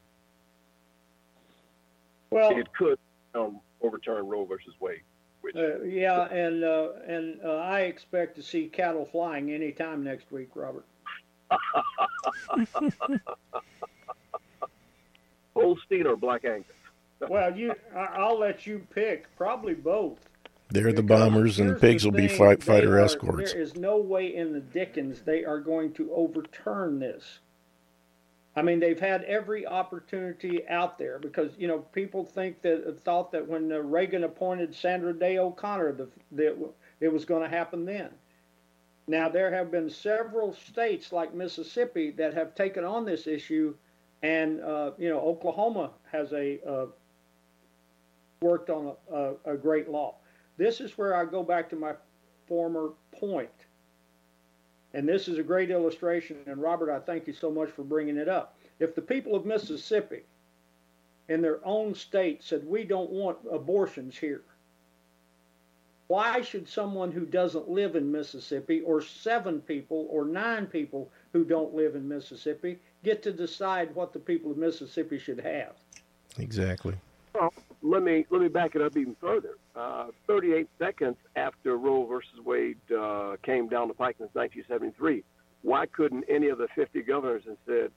Well, it could um, overturn Roe versus Wade. Which, uh, yeah, and uh, and uh, I expect to see cattle flying anytime next week, Robert. Holstein or Black Angus? well, you, I, will let you pick. Probably both. They're the bombers, and the pigs will be fight, fighter are, escorts. There is no way in the Dickens they are going to overturn this. I mean, they've had every opportunity out there because you know people think that thought that when uh, Reagan appointed Sandra Day O'Connor, the, that it was going to happen then. Now there have been several states like Mississippi that have taken on this issue and uh, you know Oklahoma has a uh, worked on a, a, a great law. This is where I go back to my former point. point, and this is a great illustration. And Robert, I thank you so much for bringing it up. If the people of Mississippi, in their own state, said we don't want abortions here, why should someone who doesn't live in Mississippi, or seven people, or nine people who don't live in Mississippi, get to decide what the people of Mississippi should have. Exactly. Well, let me let me back it up even further. Uh, 38 seconds after Roe versus Wade uh, came down the pike in 1973, why couldn't any of the 50 governors have said,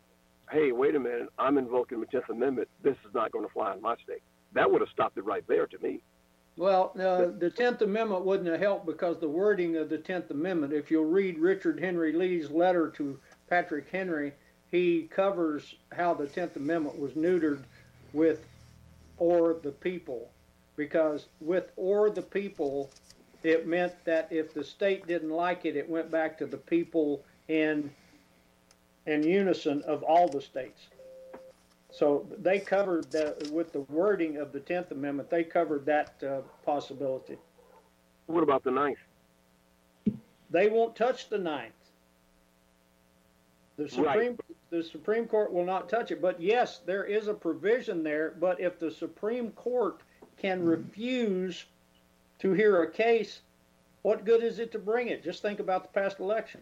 "Hey, wait a minute, I'm invoking the 10th Amendment. This is not going to fly in my state." That would have stopped it right there to me. Well, uh, the Tenth Amendment wouldn't have helped because the wording of the Tenth Amendment. If you'll read Richard Henry Lee's letter to Patrick Henry, he covers how the Tenth Amendment was neutered with "or the people," because with "or the people," it meant that if the state didn't like it, it went back to the people in in unison of all the states. So they covered that with the wording of the Tenth Amendment. They covered that uh, possibility. What about the ninth? They won't touch the ninth. The Supreme right. The Supreme Court will not touch it. But yes, there is a provision there. But if the Supreme Court can refuse to hear a case, what good is it to bring it? Just think about the past election.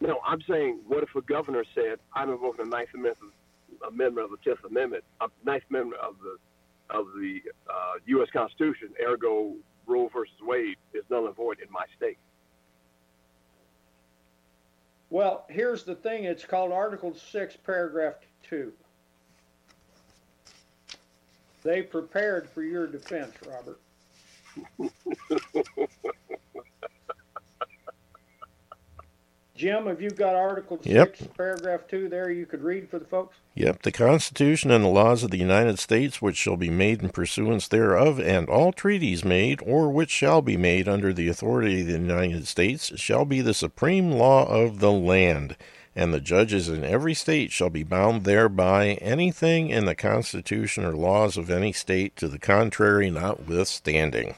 No, I'm saying, what if a governor said, "I'm invoking the Ninth Amendment, amendment of the Tenth Amendment, uh, Ninth Amendment of the of the uh, U.S. Constitution, ergo Roe versus Wade is null and void in my state." Well, here's the thing it's called Article 6, Paragraph 2. They prepared for your defense, Robert. Jim, have you got Article yep. 6, Paragraph 2 there you could read for the folks? Yep. The Constitution and the laws of the United States, which shall be made in pursuance thereof, and all treaties made, or which shall be made under the authority of the United States, shall be the supreme law of the land. And the judges in every state shall be bound thereby, anything in the Constitution or laws of any state to the contrary notwithstanding.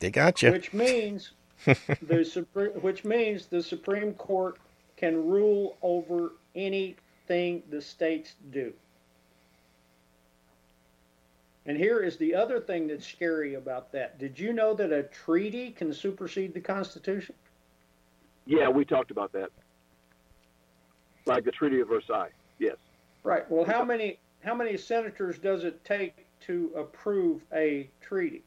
They got you. Which means the which means the Supreme Court can rule over anything the states do. And here is the other thing that's scary about that. Did you know that a treaty can supersede the Constitution? Yeah, we talked about that. like the Treaty of Versailles. Yes. Right. Well, how many how many senators does it take to approve a treaty?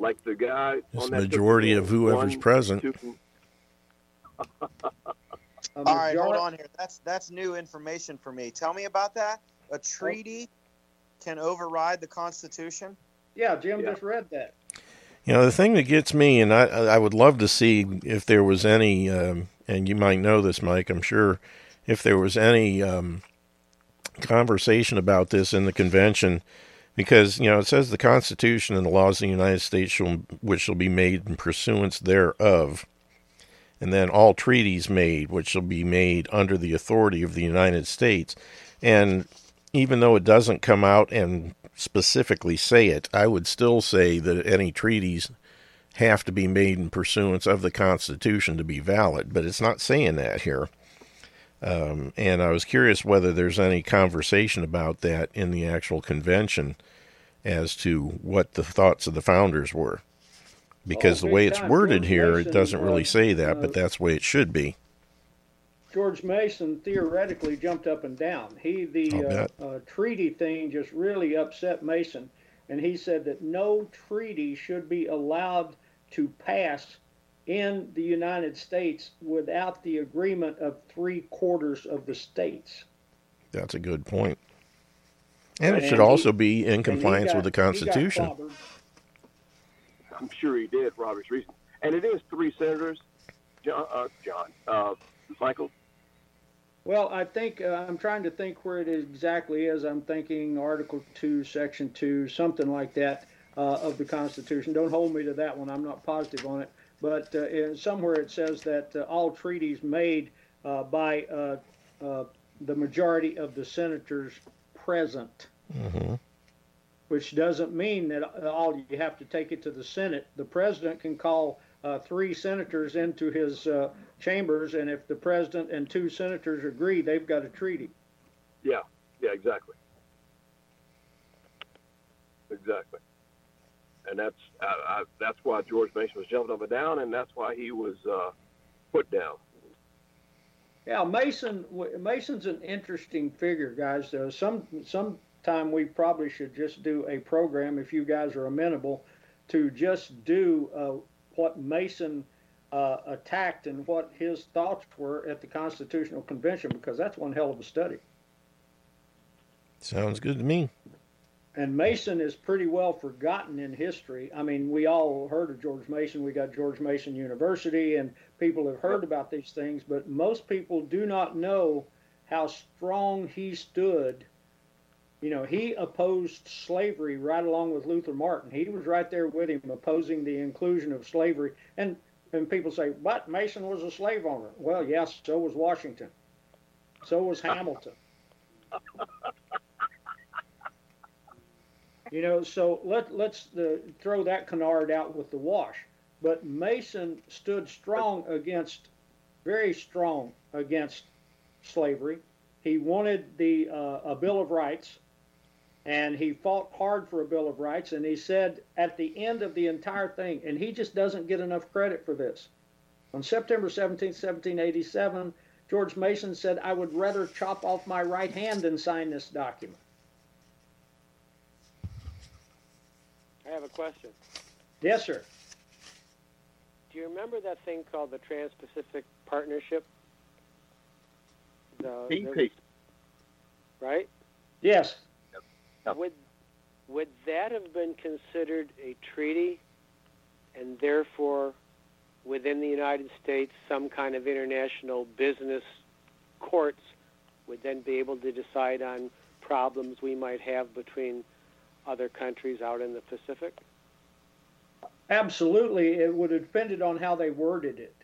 Like the guy It's on the that majority of whoever's one, present. two- All right, hold on here. That's that's new information for me. Tell me about that. A treaty can override the Constitution. Yeah, Jim Yeah. just read that. You know, the thing that gets me, and I, I would love to see if there was any, um, and you might know this, Mike, I'm sure, if there was any um, conversation about this in the convention, because, you know, it says the Constitution and the laws of the United States shall, which shall be made in pursuance thereof, and then all treaties made, which shall be made under the authority of the United States. And even though it doesn't come out and specifically say it, I would still say that any treaties have to be made in pursuance of the Constitution to be valid, but it's not saying that here. Um, and I was curious whether there's any conversation about that in the actual convention as to what the thoughts of the founders were. Because Oh, the way it's worded George here, it doesn't really uh, say that, uh, but that's the way it should be. George Mason theoretically jumped up and down. He the uh, uh, treaty thing just really upset Mason, and he said that no treaty should be allowed to pass in the United States without the agreement of three quarters of the states. That's a good point. And it And should he- also be in compliance got- with the Constitution. I'm sure he did for obvious reasons. And it is three senators, John, uh, John, uh, Michael. Well, I think uh, I'm trying to think where it exactly is. I'm thinking Article 2, Section 2, something like that uh, of the Constitution. Don't hold me to that one. I'm not positive on it. But uh, in, somewhere it says that uh, all treaties made uh, by uh, uh, the majority of the senators present, hmm which doesn't mean that uh, all you have to take it to the Senate. The president can call uh, three senators into his uh, chambers, and if the president and two senators agree, they've got a treaty. Yeah, yeah, exactly, exactly. And that's uh, I, that's why George Mason was jumping up and down, and that's why he was uh, put down. Yeah, Mason. Mason's an interesting figure, guys. Uh, some sometime we probably should just do a program if you guys are amenable to just do uh, what Mason uh, attacked and what his thoughts were at the Constitutional Convention because that's one hell of a study. Sounds good to me. And Mason is pretty well forgotten in history. I mean, we all heard of George Mason. We got George Mason University, and people have heard about these things, but most people do not know how strong he stood. You know, he opposed slavery right along with Luther Martin. He was right there with him opposing the inclusion of slavery. And and people say, but Mason was a slave owner. Well, yes, so was Washington. So was Hamilton. You know, so let let's uh, throw that canard out with the wash. But Mason stood strong against, very strong against slavery. He wanted the uh, a Bill of Rights, and he fought hard for a Bill of Rights. And he said at the end of the entire thing, and he just doesn't get enough credit for this. On September 17, 1787, George Mason said, "I would rather chop off my right hand than sign this document." I have a question. Yes, sir. Do you remember that thing called the Trans-Pacific Partnership? The, PP. right? Yes. Yep. Would would that have been considered a treaty, and therefore, within the United States, some kind of international business courts would then be able to decide on problems we might have between other countries out in the Pacific? Absolutely, it would have depended on how they worded it.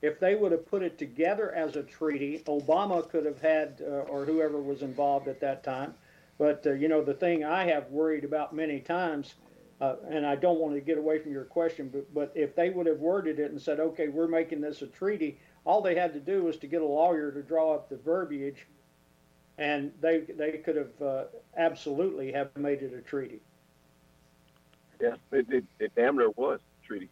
If they would have put it together as a treaty, Obama could have had, uh, or whoever was involved at that time. But uh, you know, the thing I have worried about many times, uh, and I don't want to get away from your question, but but if they would have worded it and said, okay, we're making this a treaty, all they had to do was to get a lawyer to draw up the verbiage, and they they could have uh, absolutely have made it a treaty. Yeah, it, it, it damn near was a treaty.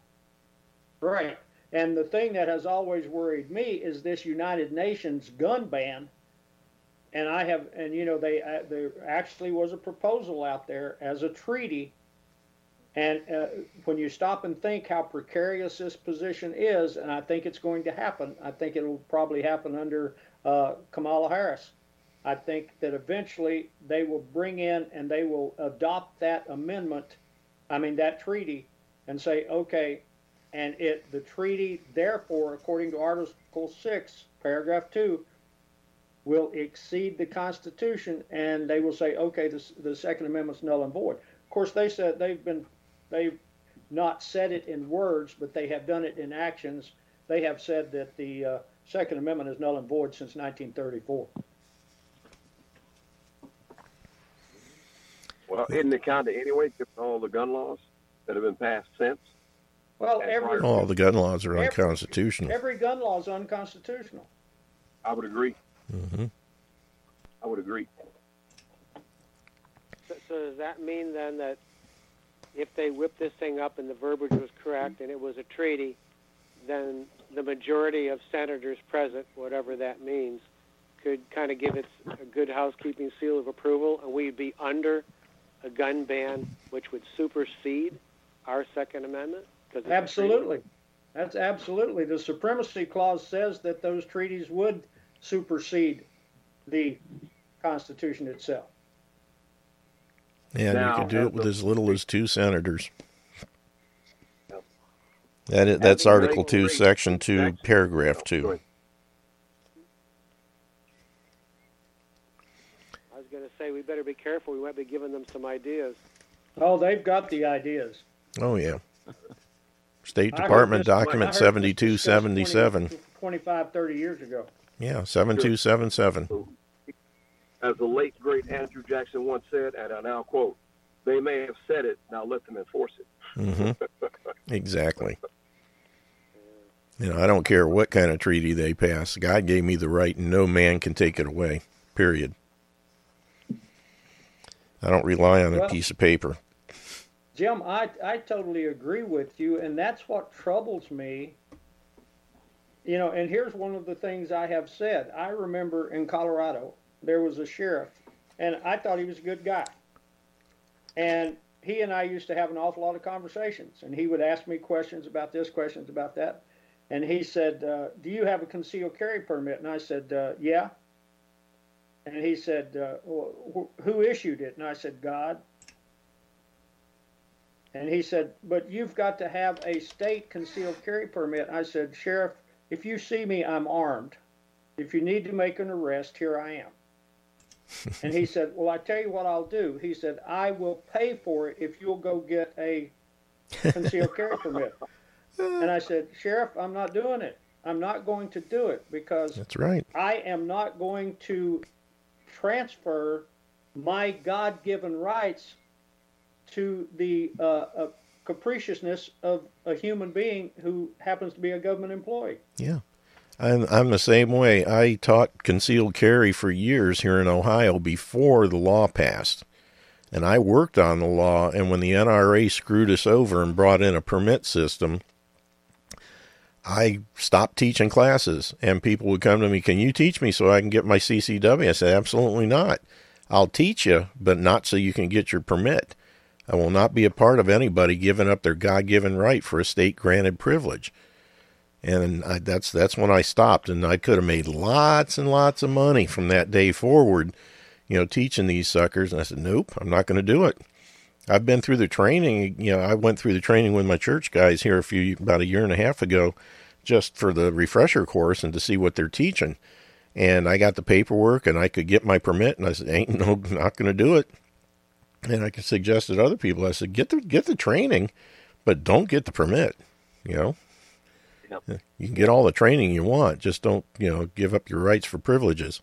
Right. And the thing that has always worried me is this United Nations gun ban. And I have, and you know, they uh, there actually was a proposal out there as a treaty. And uh, when you stop and think how precarious this position is, and I think it's going to happen, I think it'll probably happen under uh, Kamala Harris. I think that eventually they will bring in and they will adopt that amendment, I mean that treaty, and say, okay, and it the treaty therefore, according to Article Six, Paragraph Two, will exceed the Constitution, and they will say, okay, the, the Second Amendment's null and void. Of course, they said they've been they've not said it in words, but they have done it in actions. They have said that the uh, Second Amendment is null and void since 1934. Well, isn't it kind of anyway, given all the gun laws that have been passed since? Well, every. All the gun laws are Every- unconstitutional. every gun law is unconstitutional. I would agree. hmm I would agree. So, so does that mean then that if they whip this thing up and the verbiage was correct and it was a treaty, then the majority of senators present, whatever that means, could kind of give it a good housekeeping seal of approval, and we'd be under a gun ban, which would supersede our Second Amendment? 'Cause it's a treaty? Absolutely. That's absolutely. The supremacy clause says that those treaties would supersede the Constitution itself. And Now, you can do it with as little as two senators. Yep. That is, that's Article Two, Section Two, Paragraph go Two. ahead. I was going to say we better be careful. We might be giving them some ideas. Oh, they've got the ideas. Oh yeah. State Department this- document heard this seventy-two discussed seventy-seven. 20 25, 30 years ago. Yeah, seven two seven seven. As the late great Andrew Jackson once said, and I now quote, "They may have said it, now let them enforce it." Mm-hmm. Exactly. You know, I don't care what kind of treaty they pass. God gave me the right, and no man can take it away. Period. I don't rely on a piece of paper. Jim, I, I totally agree with you, and that's what troubles me. You know, and here's one of the things I have said. I remember in Colorado, there was a sheriff, and I thought he was a good guy. And he and I used to have an awful lot of conversations, and he would ask me questions about this, questions about that. And he said, uh, Do you have a concealed carry permit? And I said, uh, Yeah. And he said, uh, well, Who issued it? And I said, God. And he said, But you've got to have a state concealed carry permit. I said, Sheriff, if you see me, I'm armed. If you need to make an arrest, here I am. and he said, Well, I tell you what I'll do. He said, I will pay for it if you'll go get a concealed carry permit. And I said, Sheriff, I'm not doing it. I'm not going to do it because That's right. I am not going to transfer my God given rights to the uh, uh, capriciousness of a human being who happens to be a government employee. Yeah. I'm, I'm the same way. I taught concealed carry for years here in Ohio before the law passed. And I worked on the law, and when the NRA screwed us over and brought in a permit system, I stopped teaching classes. And people would come to me, Can you teach me so I can get my CCW? I said, Absolutely not. I'll teach you, but not so you can get your permit. I will not be a part of anybody giving up their God given right for a state granted privilege and I, that's that's when I stopped, and I could have made lots and lots of money from that day forward, you know, teaching these suckers. And I said, nope, I'm not going to do it. I've been through the training. You know, I went through the training with my church guys here a few about a year and a half ago, just for the refresher course and to see what they're teaching. And I got the paperwork, and I could get my permit, and I said, ain't no, not going to do it. And I suggested other people. I said, get the get the training, but don't get the permit. You know. You can get all the training you want, just don't, you know, give up your rights for privileges.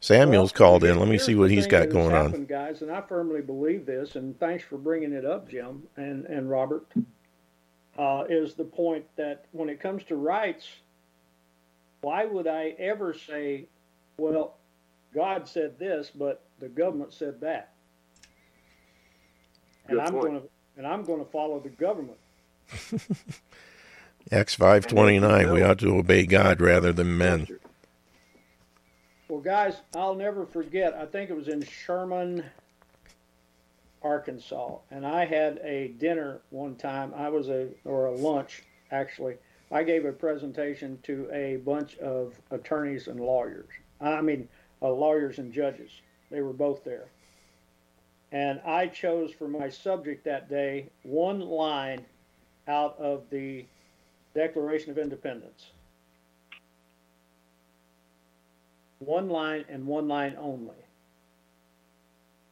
Samuel's Well, called in. Let me see what he's got that has going on. guys, and I firmly believe this. And thanks for bringing it up, Jim and and Robert. Uh, is the point that when it comes to rights, why would I ever say, "Well, God said this, but the government said that," and Good I'm point. going to and I'm going to follow the government. Acts 5:29 we ought to obey God rather than men. Well, guys, I'll never forget. I think it was in Sherman, Arkansas, and I had a dinner one time. I was a or a lunch actually. I gave a presentation to a bunch of attorneys and lawyers. I mean, uh, lawyers and judges. They were both there. And I chose for my subject that day one line out of the Declaration of Independence. One line and one line only.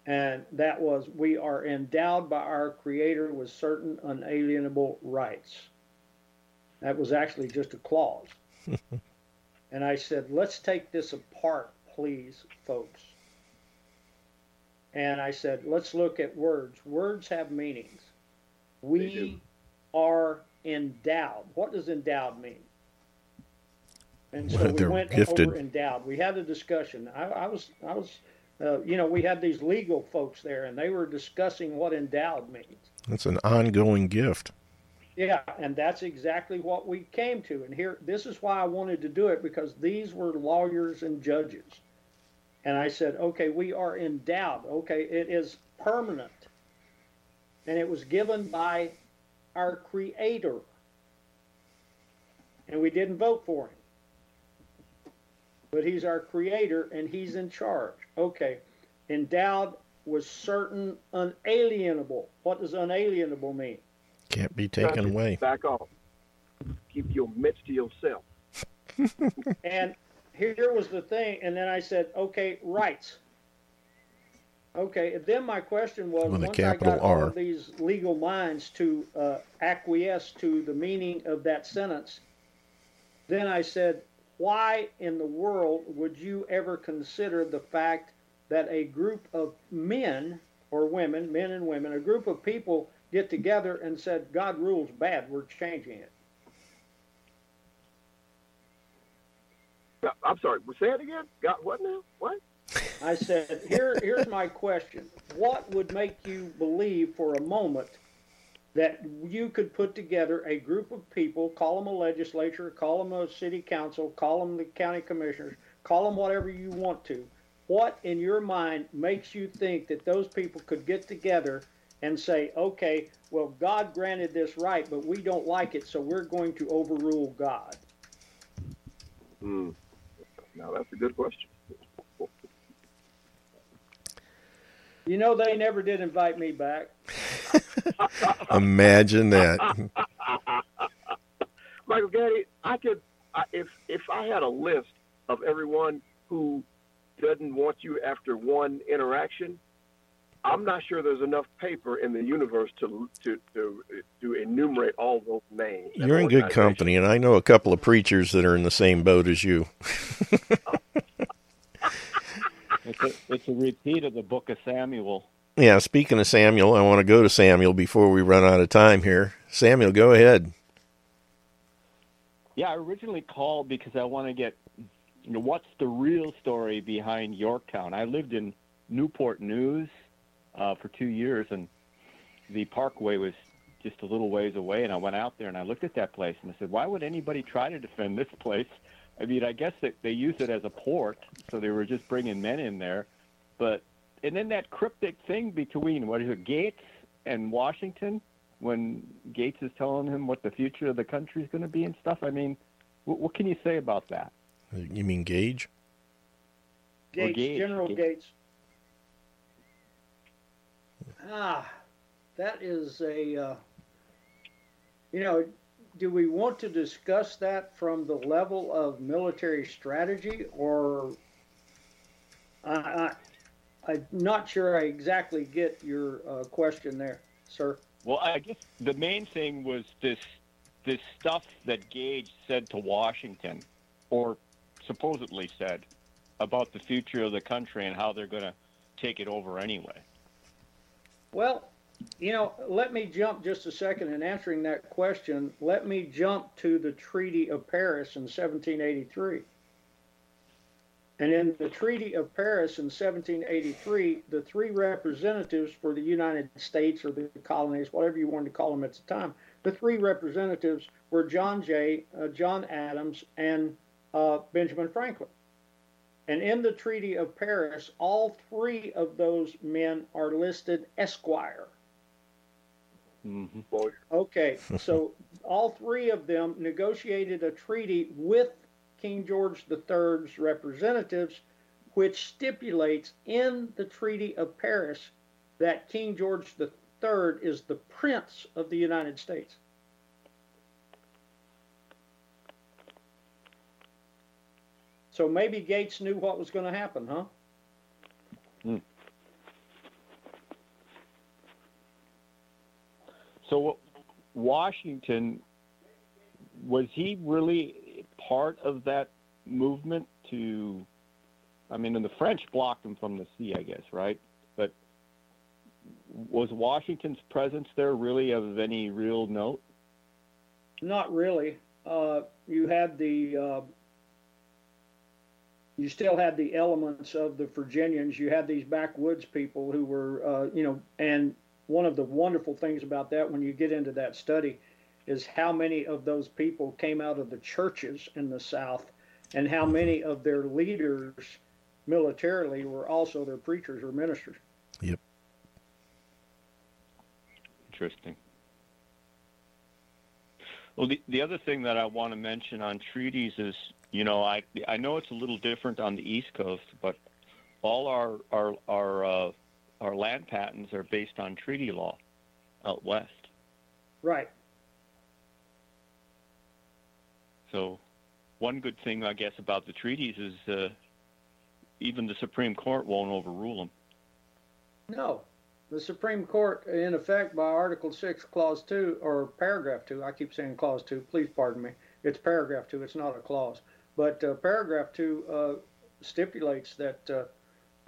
And that was We are endowed by our Creator with certain unalienable rights. That was actually just a clause. and I said, let's take this apart, please, folks. And I said, let's look at words. Words have meanings. We are endowed. What does endowed mean? And so we they're went gifted. over endowed. We had a discussion. I, I was, I was, uh, you know, we had these legal folks there, and they were discussing what endowed means. It's an ongoing gift. Yeah, and that's exactly what we came to. And here, this is why I wanted to do it because these were lawyers and judges. And I said, okay, we are endowed. Okay, it is permanent. And it was given by our Creator. And we didn't vote for him. But He's our Creator and He's in charge. Okay, endowed with certain unalienable. What does unalienable mean? Can't be taken Gotcha. away. Back off. Keep your mitts to yourself. And here was the thing, and then I said, okay, rights. Okay, and then my question was, With a once I capital got all R. of these legal minds to uh, acquiesce to the meaning of that sentence, then I said, why in the world would you ever consider the fact that a group of men or women, men and women, a group of people get together and said, God rules bad, we're changing it? I'm sorry. Say it again. Got what now? What? I said, Here, here's my question. What would make you believe for a moment that you could put together a group of people, call them a legislature, call them a city council, call them the county commissioners, call them whatever you want to? What in your mind makes you think that those people could get together and say, okay, well, God granted this right, but we don't like it, so we're going to overrule God? Hmm. Now that's a good question. You know, they never did invite me back. Imagine that. Michael Gaddy, I could, if if I had a list of everyone who doesn't want you after one interaction, I'm not sure there's enough paper in the universe to to to, to enumerate all those names. You're in good company, and I know a couple of preachers that are in the same boat as you. It's a, it's a repeat of the book of Samuel. Yeah, speaking of Samuel, I want to go to Samuel before we run out of time here. Samuel, go ahead. Yeah, I originally called because I want to get, you know, what's the real story behind Yorktown? I lived in Newport News uh, for two years, and the Parkway was just a little ways away. And I went out there and I looked at that place, and I said, why would anybody try to defend this place? I mean, I guess that they use it as a port, so they were just bringing men in there. But and then that cryptic thing between what is it, Gates and Washington, when Gates is telling him what the future of the country is going to be and stuff. I mean, what, what can you say about that? You mean Gage? Or Gates, Gates, General Gates. Gates. Ah, that is a, uh, you know, do we want to discuss that from the level of military strategy or I, I, I'm not sure I exactly get your uh, question there, sir. Well, I guess the main thing was this this stuff that Gage said to Washington, or supposedly said, about the future of the country and how they're going to take it over anyway. Well, you know, let me jump just a second in answering that question. Let me jump to the Treaty of Paris in 1783. And in the Treaty of Paris in 1783, the three representatives for the United States or the colonies, whatever you wanted to call them at the time, The three representatives were John Jay, uh, John Adams, and uh, Benjamin Franklin. And in the Treaty of Paris, all three of those men are listed Esquire. Mm-hmm. Okay, so all three of them negotiated a treaty with King George III's representatives, which stipulates in the Treaty of Paris that King George III is the Prince of the United States. So maybe Gates knew what was going to happen, huh? So Washington was he really part of that movement to I mean and the French blocked him from the sea, I guess, right? But was Washington's presence there really of any real note? Not really. Uh, you had the uh, you still had the elements of the Virginians. You had these backwoods people who were, uh, you know, and one of the wonderful things about that when you get into that study is how many of those people came out of the churches in the South and how many of their leaders militarily were also their preachers or ministers. Yep. Interesting. Well, the, the other thing that I want to mention on treaties is, you know, I I know it's a little different on the East Coast, but all our our our uh, our land patents are based on treaty law out west. Right. So, one good thing I guess about the treaties is uh, even the Supreme Court won't overrule them. No, the Supreme Court, in effect, by Article 6, Clause 2, or Paragraph 2, I keep saying Clause 2, please pardon me, it's Paragraph 2, it's not a clause. But uh, Paragraph 2 uh, stipulates that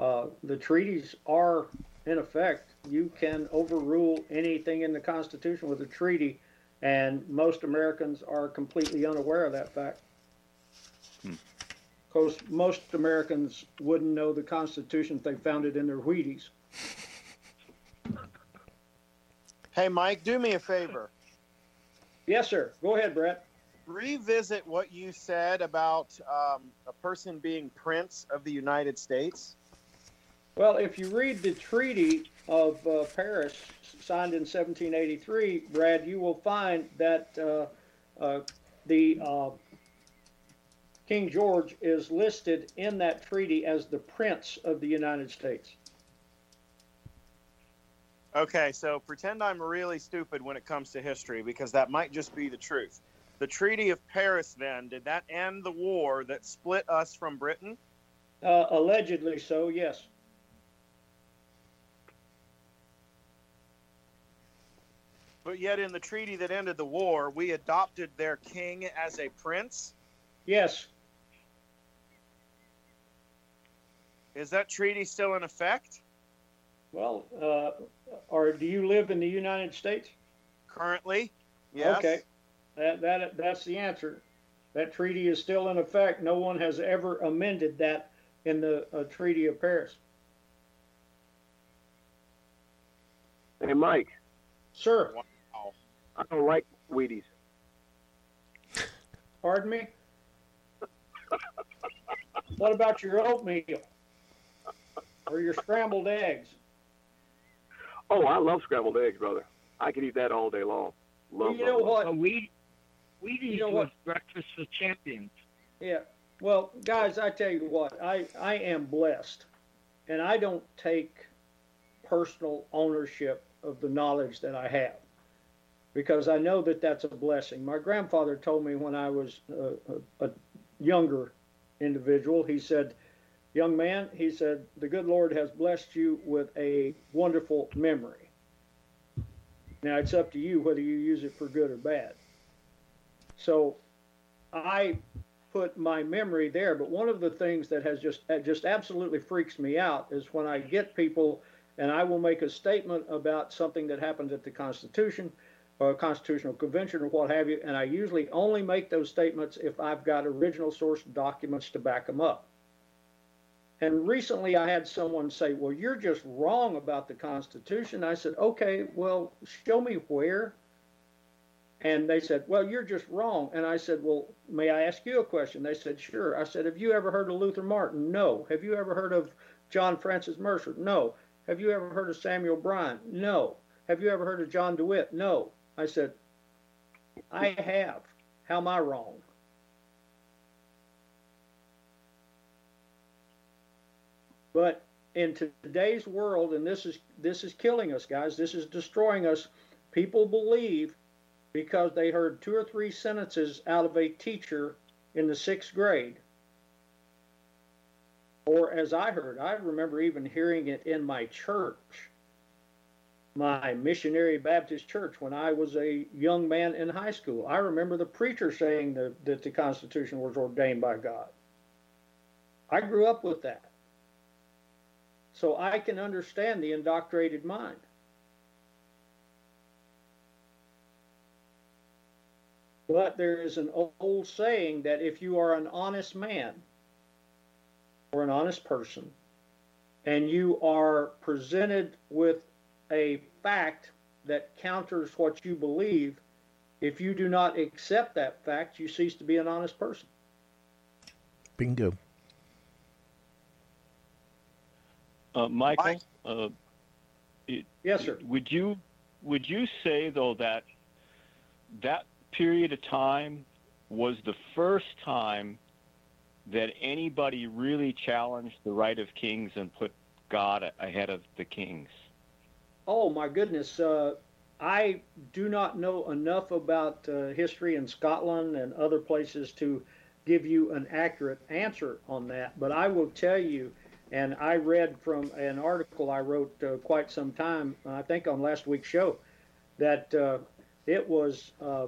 uh, the treaties are, in effect, you can overrule anything in the Constitution with a treaty, and most Americans are completely unaware of that fact. Because most Americans wouldn't know the Constitution if they found it in their Wheaties. Hey, Mike, do me a favor. Yes, sir. Go ahead, Brad. Revisit what you said about um, a person being Prince of the United States. Well, if you read the Treaty of uh, Paris, signed in 1783, Brad, you will find that uh, uh, the uh, King George is listed in that treaty as the Prince of the United States. Okay, so pretend I'm really stupid when it comes to history because that might just be the truth. The Treaty of Paris, then, did that end the war that split us from Britain? Uh, allegedly so, yes. But yet, in the treaty that ended the war, we adopted their king as a prince. Yes. Is that treaty still in effect? Well, uh, or do you live in the United States? Currently, yes. Okay. That, that, that's the answer. That treaty is still in effect. No one has ever amended that in the uh, Treaty of Paris. Hey, Mike, Sir, Wow. I don't like Wheaties. pardon me? what about your oatmeal? Or your scrambled eggs? Oh, I love scrambled eggs, brother. I could eat that all day long. Love, you know love, love. what? A Wheat, Wheaties You know was what? breakfast for champions. Yeah. Well, guys, I tell you what, I, I am blessed. And I don't take personal ownership of the knowledge that I have because I know that that's a blessing. My grandfather told me when I was a, a, younger individual, he said, Young man, he said, the good Lord has blessed you with a wonderful memory. Now it's up to you whether you use it for good or bad. So I put my memory there. But one of the things that has just just absolutely freaks me out is when I get people and I will make a statement about something that happened at the Constitution a constitutional convention or what have you, and I usually only make those statements if I've got original source documents to back them up. And recently I had someone say, Well, you're just wrong about the Constitution. I said, Okay, well, show me where. And they said, Well, you're just wrong. And I said, Well, may I ask you a question? They said, Sure. I said, Have you ever heard of Luther Martin? No. Have you ever heard of John Francis Mercer? No. Have you ever heard of Samuel Bryan? No. Have you ever heard of John DeWitt? No. I said, I have. How am I wrong? But in today's world, and this is this is killing us, guys. This is destroying us. People believe because they heard two or three sentences out of a teacher in the sixth grade, or as I heard, I remember even hearing it in my church, my missionary Baptist church, when I was a young man in high school. I remember the preacher saying that, that the Constitution was ordained by God. I grew up with that. So I can understand the indoctrinated mind. But there is an old saying that if you are an honest man or an honest person and you are presented with a fact that counters what you believe, if you do not accept that fact, you cease to be an honest person. Bingo. Uh, Michael, uh, it, Yes, sir. would you would you say though that that period of time was the first time that anybody really challenged the right of kings and put God ahead of the kings? Oh my goodness. Uh, I do not know enough about uh, history in Scotland and other places to give you an accurate answer on that, but I will tell you, and I read from an article I wrote uh, quite some time, I think on last week's show, that uh, it was uh,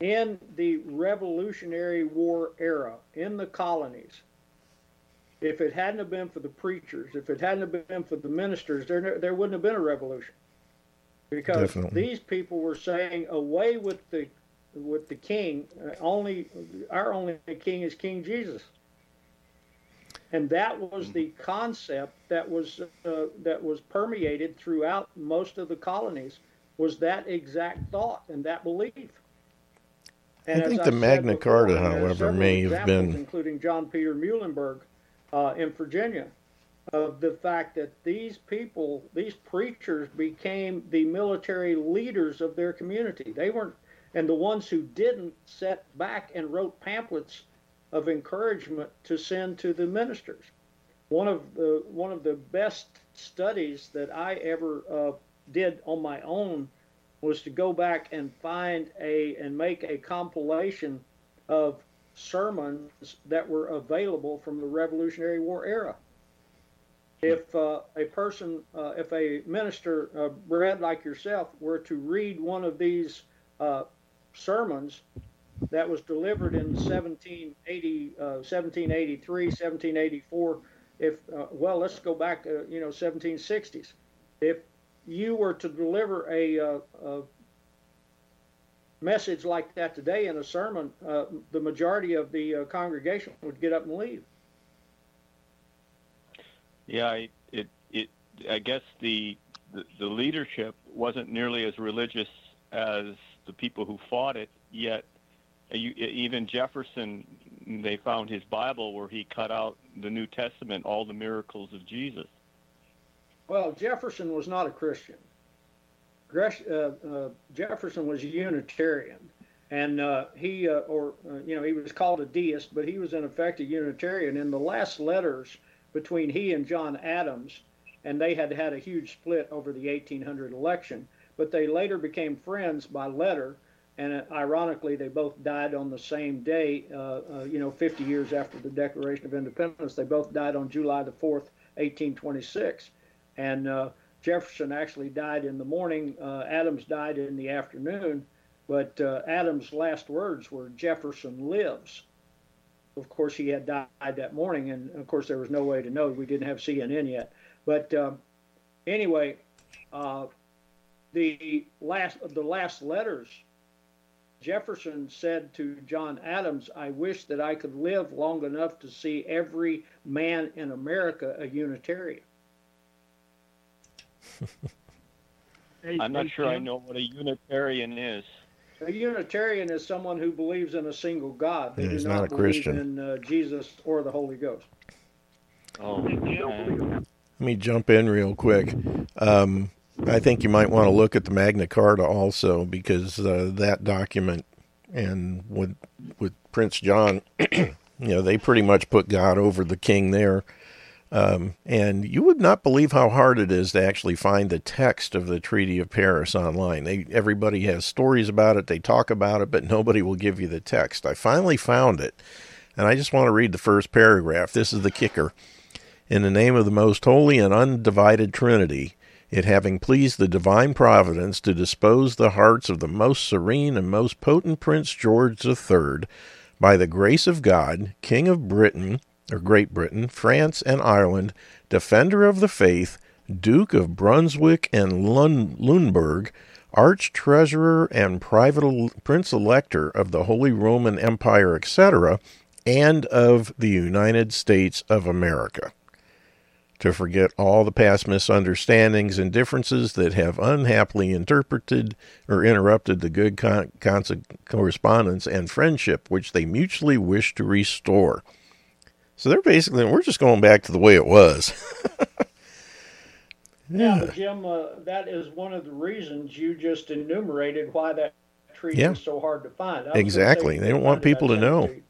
in the Revolutionary War era in the colonies. If it hadn't have been for the preachers, if it hadn't have been for the ministers, there there wouldn't have been a revolution. Because Definitely. these people were saying, "Away with the with the king. Uh, only our only king is King Jesus." And that was the concept that was uh, that was permeated throughout most of the colonies was that exact thought and that belief. I think the said Magna Carta, however, may have examples, been- including John Peter Muhlenberg uh, in Virginia, of the fact that these people, these preachers, became the military leaders of their community. They weren't, and the ones who didn't sat back and wrote pamphlets of encouragement to send to the ministers. One of the one of the best studies that I ever uh, did on my own was to go back and find a and make a compilation of sermons that were available from the Revolutionary War era. If uh, a person, uh, if a minister, uh, Brad like yourself, were to read one of these uh, sermons that was delivered in 1780, uh, 1783, 1784, if uh, well, let's go back, uh, you know, 1760s. If you were to deliver a, uh, a message like that today in a sermon, uh, the majority of the uh, congregation would get up and leave. Yeah, I, it it I guess the, the the leadership wasn't nearly as religious as the people who fought it. Yet, uh, you, even Jefferson, they found his Bible where he cut out the New Testament, all the miracles of Jesus. Well, Jefferson was not a Christian. Gresh, uh, uh, Jefferson was a Unitarian, and uh, he, or you know, he was called a deist, but he was in effect a Unitarian. In the last letters between he and John Adams, and they had had a huge split over the 1800 election, but they later became friends by letter. And ironically, they both died on the same day. Uh, uh, you know, 50 years after the Declaration of Independence, they both died on July the 4th, 1826. And uh, Jefferson actually died in the morning. Uh, Adams died in the afternoon. But uh, Adams' last words were Jefferson lives. Of course, he had died that morning, and of course, there was no way to know. We didn't have CNN yet. But um, anyway, uh, the last the last letters, Jefferson said to John Adams, "I wish that I could live long enough to see every man in America a Unitarian." Hey, I'm not hey, sure I know what a Unitarian is. A Unitarian is someone who believes in a single God. They Yeah, do not, not a believe Christian. in uh, Jesus or the Holy Ghost. Oh, man. Let me jump in real quick. Um, I think you might want to look at the Magna Carta also because uh, that document and with with Prince John, you know, they pretty much put God over the king there. Um, and you would not believe how hard it is to actually find the text of the Treaty of Paris online. They everybody has stories about it, they talk about it, but nobody will give you the text. I finally found it, and I just want to read the first paragraph. This is the kicker. In the name of the most holy and undivided Trinity, it having pleased the divine providence to dispose the hearts of the most serene and most potent Prince George III, by the grace of God, King of Britain, or Great Britain, France, and Ireland, defender of the faith, Duke of Brunswick and Lun- Lundberg, Arch Treasurer and Private Prince Elector of the Holy Roman Empire, etc., and of the United States of America to forget all the past misunderstandings and differences that have unhappily interpreted or interrupted the good con- conse- correspondence and friendship which they mutually wish to restore. So they're basically, we're just going back to the way it was. Yeah, but Jim, uh, that is one of the reasons you just enumerated why that tree Yeah. is so hard to find. I was gonna Exactly. They don't want people to know. Tennessee.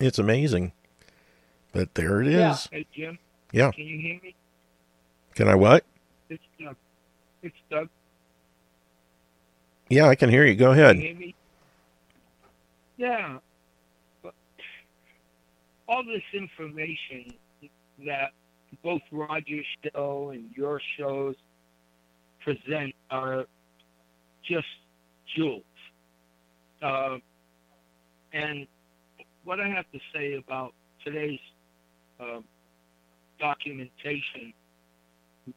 It's amazing. But there it is. Yeah. Hey, Jim. Yeah. Can you hear me? Can I what? It's Doug. It's Doug. Yeah, I can hear you. Go Can ahead. you hear me? Yeah. All this information that both Roger's show and your shows present are just jewels. Uh, and what I have to say about today's uh, documentation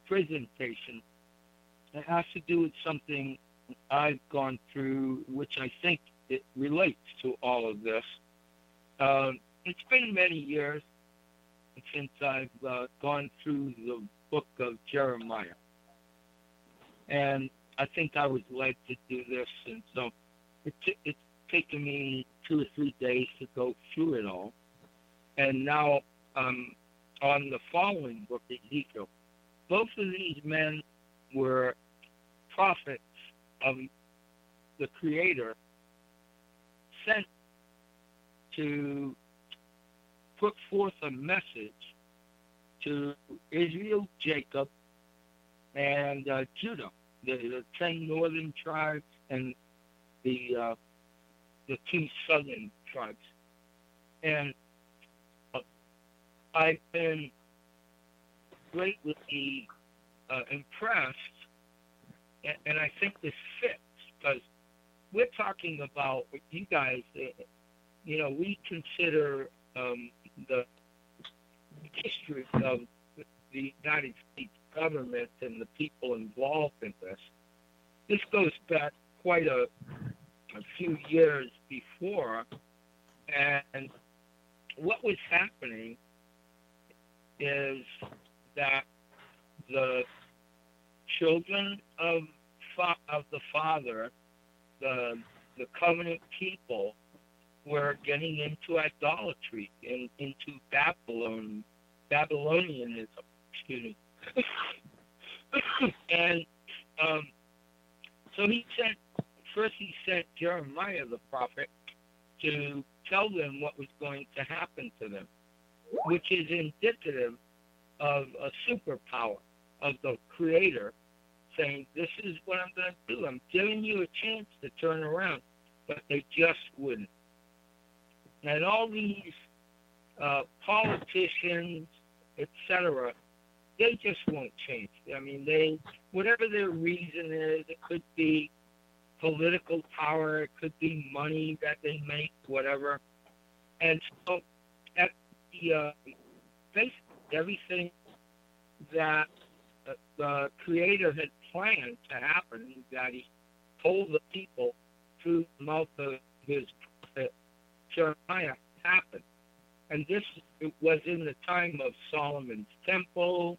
presentation it has to do with something I've gone through, which I think it relates to all of this. Um, it's been many years since I've uh, gone through the book of Jeremiah. And I think I was led to do this. And so it t- it's taken me two or three days to go through it all. And now on the following book, Ezekiel, both of these men were prophets of the Creator sent to put forth a message to Israel, Jacob, and uh, Judah, the, the ten northern tribes and the uh, the two southern tribes. And uh, I've been greatly uh, impressed, and, and I think this fits because we're talking about you guys, uh, you know, we consider um, the history of the United States government and the people involved in this. This goes back quite a, a few years before, and what was happening is that the children of fa- of the father, the the covenant people, were getting into idolatry and into Babylon, Babylonianism. Excuse me. and um, so he sent first. He sent Jeremiah the prophet to tell them what was going to happen to them, which is indicative of a superpower of the Creator saying, This is what I'm going to do. I'm giving you a chance to turn around. But they just wouldn't. And all these uh, politicians, etc., they just won't change. I mean, they, whatever their reason is, it could be political power, it could be money that they make, whatever. And so, at the uh, basically everything that the Creator had planned to happen, that He told the people through the mouth of His Jeremiah happened. And this was in the time of Solomon's temple,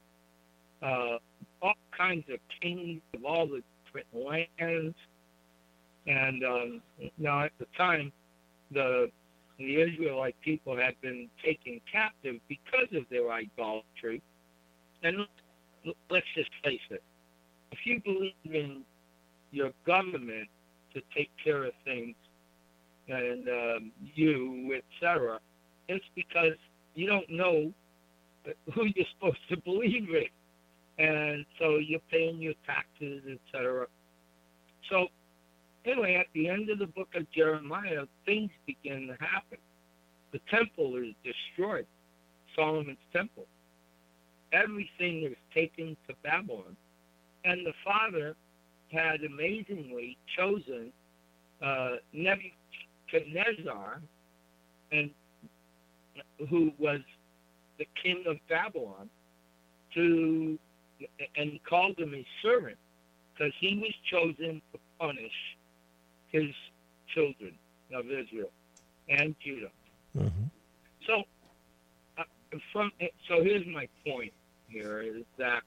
uh, all kinds of kings of all the different lands. And um, now at the time, the the Israelite people had been taken captive because of their idolatry. And let's just face it, if you believe in your government to take care of things and um, you, etc., it's because you don't know who you're supposed to believe in. And so you're paying your taxes, etc. So anyway, at the end of the book of Jeremiah, things begin to happen. The temple is destroyed, Solomon's temple. Everything is taken to Babylon. And the father had amazingly chosen uh, Nebuchadnezzar, and who was the king of Babylon, to and called him his servant because he was chosen to punish his children of Israel and Judah. Mm-hmm. So, uh, from so here's my point here is that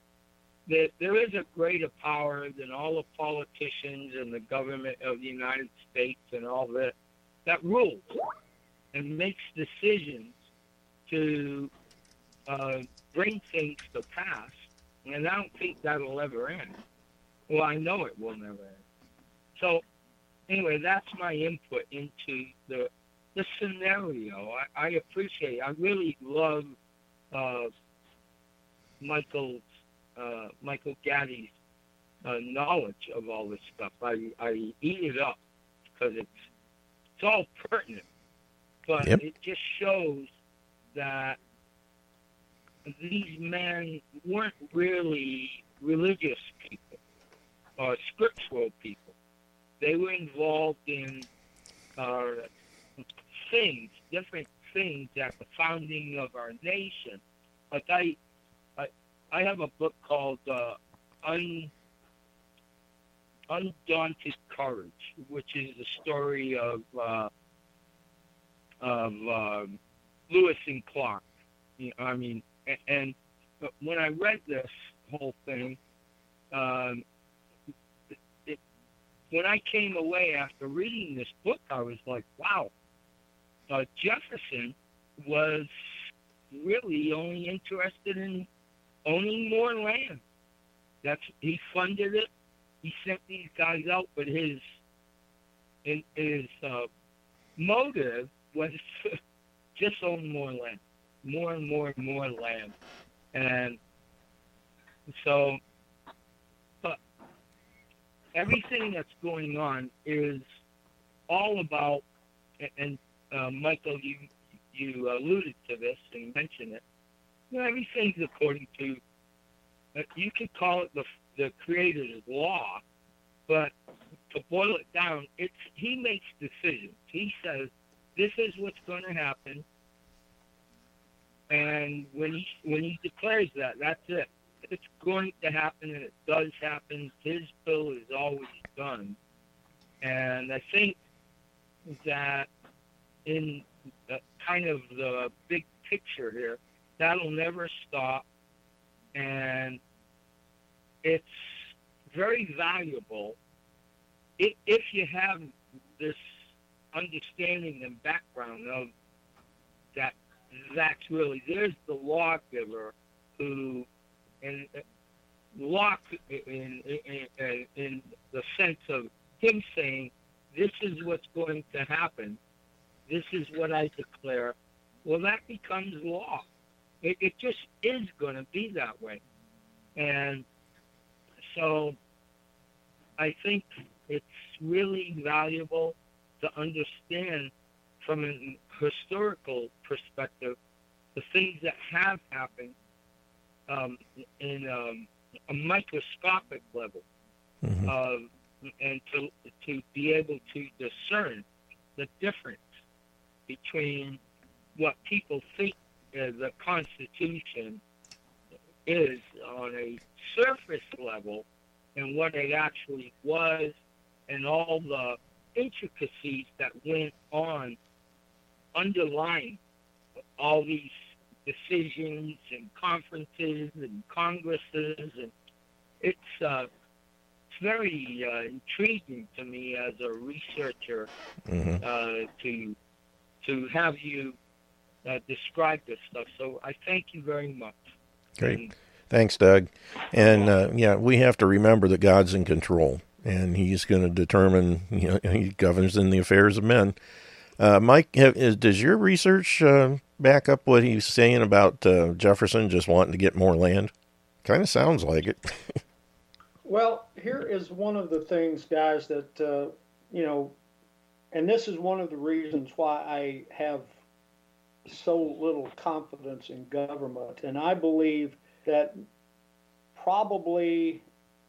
there, there is a greater power than all the politicians and the government of the United States and all that that rules and makes decisions to uh, bring things to pass, and I don't think that'll ever end. Well, I know it will never end. So, anyway, that's my input into the the scenario. I, I appreciate. I really love uh, Michael's uh, Michael Gaddy's uh, knowledge of all this stuff. I I eat it up because it's it's all pertinent, but Yep. it just shows that these men weren't really religious people or scriptural people. They were involved in uh, things, different things at the founding of our nation. Like I, I, I have a book called uh, Un, Undaunted Courage, which is the story of uh, of um, Lewis and Clark. You know, I mean, a- and when I read this whole thing, um, it, when I came away after reading this book, I was like, wow, uh, Jefferson was really only interested in owning more land. That's he funded it. He sent these guys out, but his his, uh, motive was just own more land, more and more and more land, and so, but everything that's going on is all about, and uh, Michael, you you alluded to this and mentioned it. You know, everything's according to. Uh, you could call it the the Creator's law, but to boil it down, it's he makes decisions. He says this is what's going to happen, and when he when he declares that, that's it. It's going to happen, and it does happen. His bill is always done, and I think that in the, kind of the big picture here, that'll never stop, and it's very valuable if, you have this understanding and background of that that's really there's the lawgiver who and law in, in, in the sense of him saying this is what's going to happen. This is what i declare. Well that becomes law. It, it just is going to be that way. And so i think it's really valuable to understand from a historical perspective the things that have happened um, in um, a microscopic level, Mhm. um, and to to be able to discern the difference between what people think the Constitution is on a surface level and what it actually was, and all the intricacies that went on underlying all these decisions and conferences and congresses and it's uh, very uh, intriguing to me as a researcher hmm uh, to to have you uh, describe this stuff. So I thank you very much. Great. Thanks, Doug. And uh, yeah, we have to remember that God's in control, and He's going to determine. You know, He governs in the affairs of men. Uh, Mike, have, is, does your research uh, back up what he's saying about uh, Jefferson just wanting to get more land? Kind of sounds like it. Well, here is one of the things, guys, that, uh, you know, and this is one of the reasons why I have so little confidence in government. And I believe that probably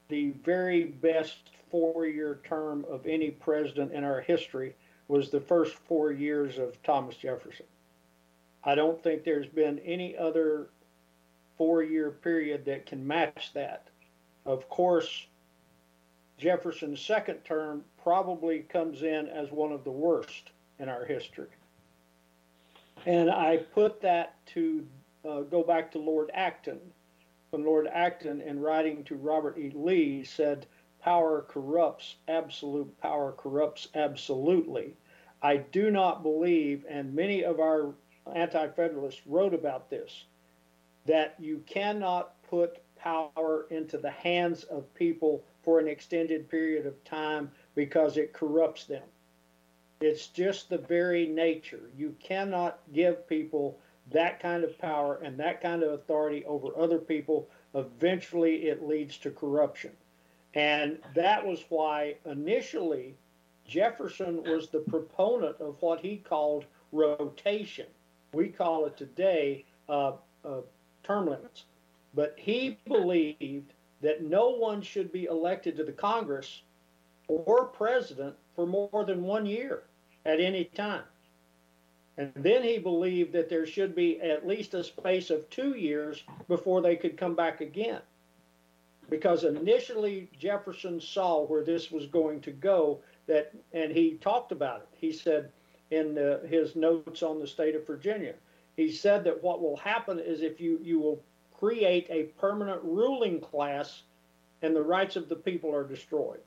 the very best four year term of any president in our history was the first four years of Thomas Jefferson. I don't think there's been any other four year period that can match that. Of course, Jefferson's second term probably comes in as one of the worst in our history. And I put that to uh, go back to Lord Acton. When Lord Acton, in writing to Robert E. Lee, said, Power corrupts, absolute power corrupts absolutely. I do not believe, and many of our anti federalists wrote about this, that you cannot put power into the hands of people for an extended period of time because it corrupts them. It's just the very nature. You cannot give people that kind of power and that kind of authority over other people. Eventually, it leads to corruption. And that was why initially Jefferson was the proponent of what he called rotation. We call it today uh, uh, term limits. But he believed that no one should be elected to the Congress or president for more than one year at any time. And then he believed that there should be at least a space of two years before they could come back again. Because initially Jefferson saw where this was going to go, that, and he talked about it. He said in uh, his notes on the state of Virginia, he said that what will happen is if you, you will create a permanent ruling class and the rights of the people are destroyed.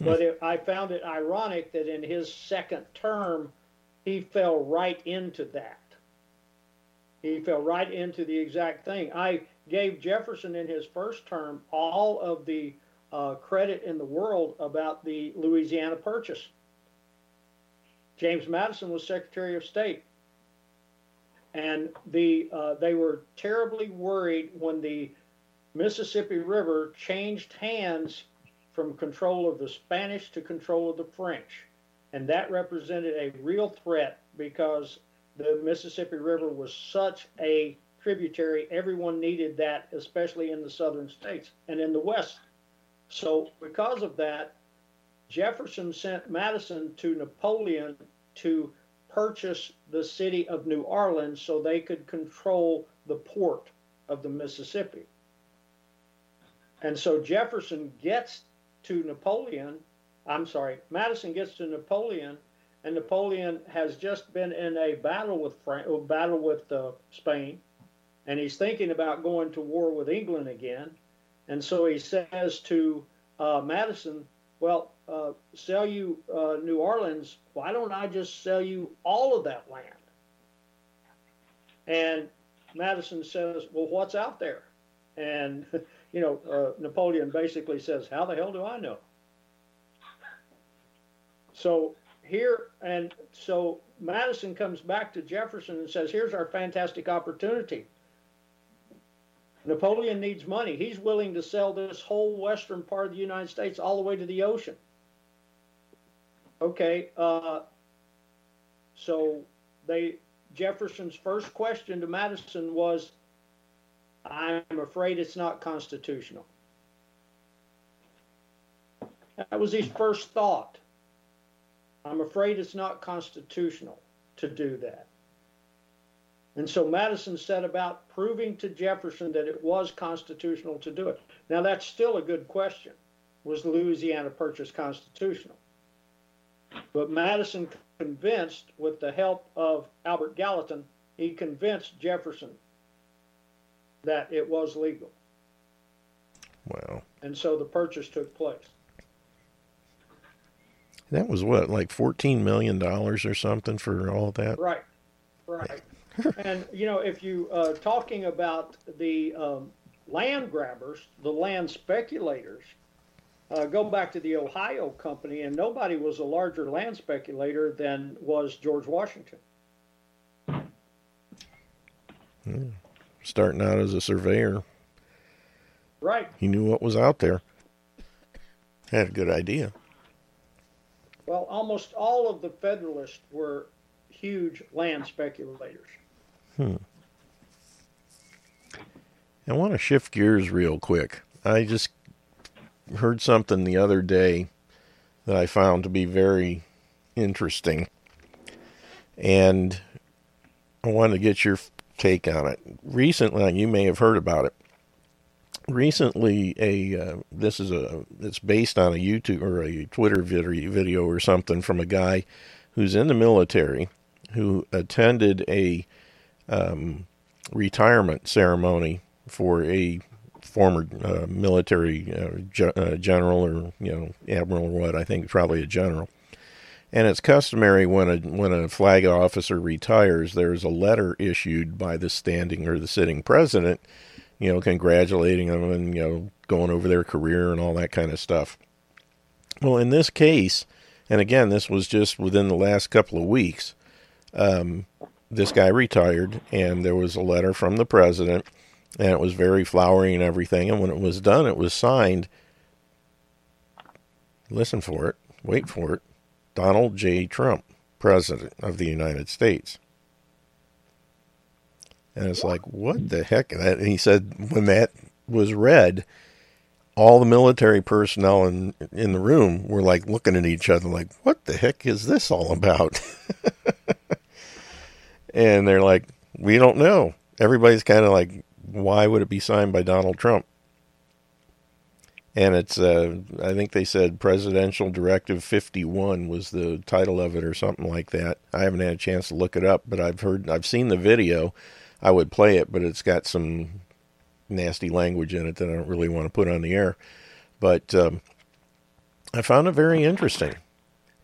But it, I found it ironic that in his second term, he fell right into that. He fell right into the exact thing. I gave Jefferson in his first term all of the uh, credit in the world about the Louisiana Purchase. James Madison was Secretary of State and the uh, they were terribly worried when the Mississippi River changed hands from control of the Spanish to control of the French, and that represented a real threat because the Mississippi River was such a tributary. Everyone needed that, especially in the southern states and in the west. So, because of that, Jefferson sent Madison to Napoleon to purchase the city of New Orleans so they could control the port of the Mississippi. And so Jefferson gets to Napoleon, I'm sorry, Madison gets to Napoleon, and Napoleon has just been in a battle with Fran- battle with uh, Spain, and he's thinking about going to war with England again. And so he says to uh, Madison, well, uh, sell you uh, New Orleans. Why don't I just sell you all of that land? And Madison says, well, what's out there? And, you know, uh, Napoleon basically says, how the hell do I know? So here, and so Madison comes back to Jefferson and says, here's our fantastic opportunity. Napoleon needs money. He's willing to sell this whole western part of the United States all the way to the ocean. Okay, uh, so they Jefferson's first question to Madison was, "I'm afraid it's not constitutional." That was his first thought. I'm afraid it's not constitutional to do that. And so Madison set about proving to Jefferson that it was constitutional to do it. Now, that's still a good question. Was the Louisiana Purchase constitutional? But Madison convinced, with the help of Albert Gallatin, he convinced Jefferson that it was legal. Wow. And so the purchase took place. That was what, like $14 million or something for all that? Right, right. and, you know, if you, uh, talking about the um, land grabbers, the land speculators, uh, go back to the Ohio Company, and nobody was a larger land speculator than was George Washington. Hmm. Starting out as a surveyor. Right. He knew what was out there. Had a good idea. Well, almost all of the Federalists were huge land speculators. Hmm. I want to shift gears real quick. I just heard something the other day that I found to be very interesting. And I wanted to get your take on it. Recently, you may have heard about it. Recently, a uh, this is a it's based on a YouTube or a Twitter video or something from a guy who's in the military who attended a um, retirement ceremony for a former uh, military uh, uh, general or you know admiral or what I think probably a general. And it's customary when a when a flag officer retires, there's a letter issued by the standing or the sitting president, you know, congratulating them and you know going over their career and all that kind of stuff. Well, in this case, and again, this was just within the last couple of weeks. Um, this guy retired, and there was a letter from the president, and it was very flowery and everything. And when it was done, it was signed. Listen for it, wait for it. Donald J. Trump, President of the United States. And it's like, what the heck? That And he said when that was read, all the military personnel in in the room were like looking at each other, like, what the heck is this all about? and they're like, we don't know. Everybody's kind of like, why would it be signed by Donald Trump? And it's, uh, I think they said Presidential Directive 51 was the title of it or something like that. I haven't had a chance to look it up, but I've heard, I've seen the video. I would play it, but it's got some nasty language in it that I don't really want to put on the air. But um, I found it very interesting.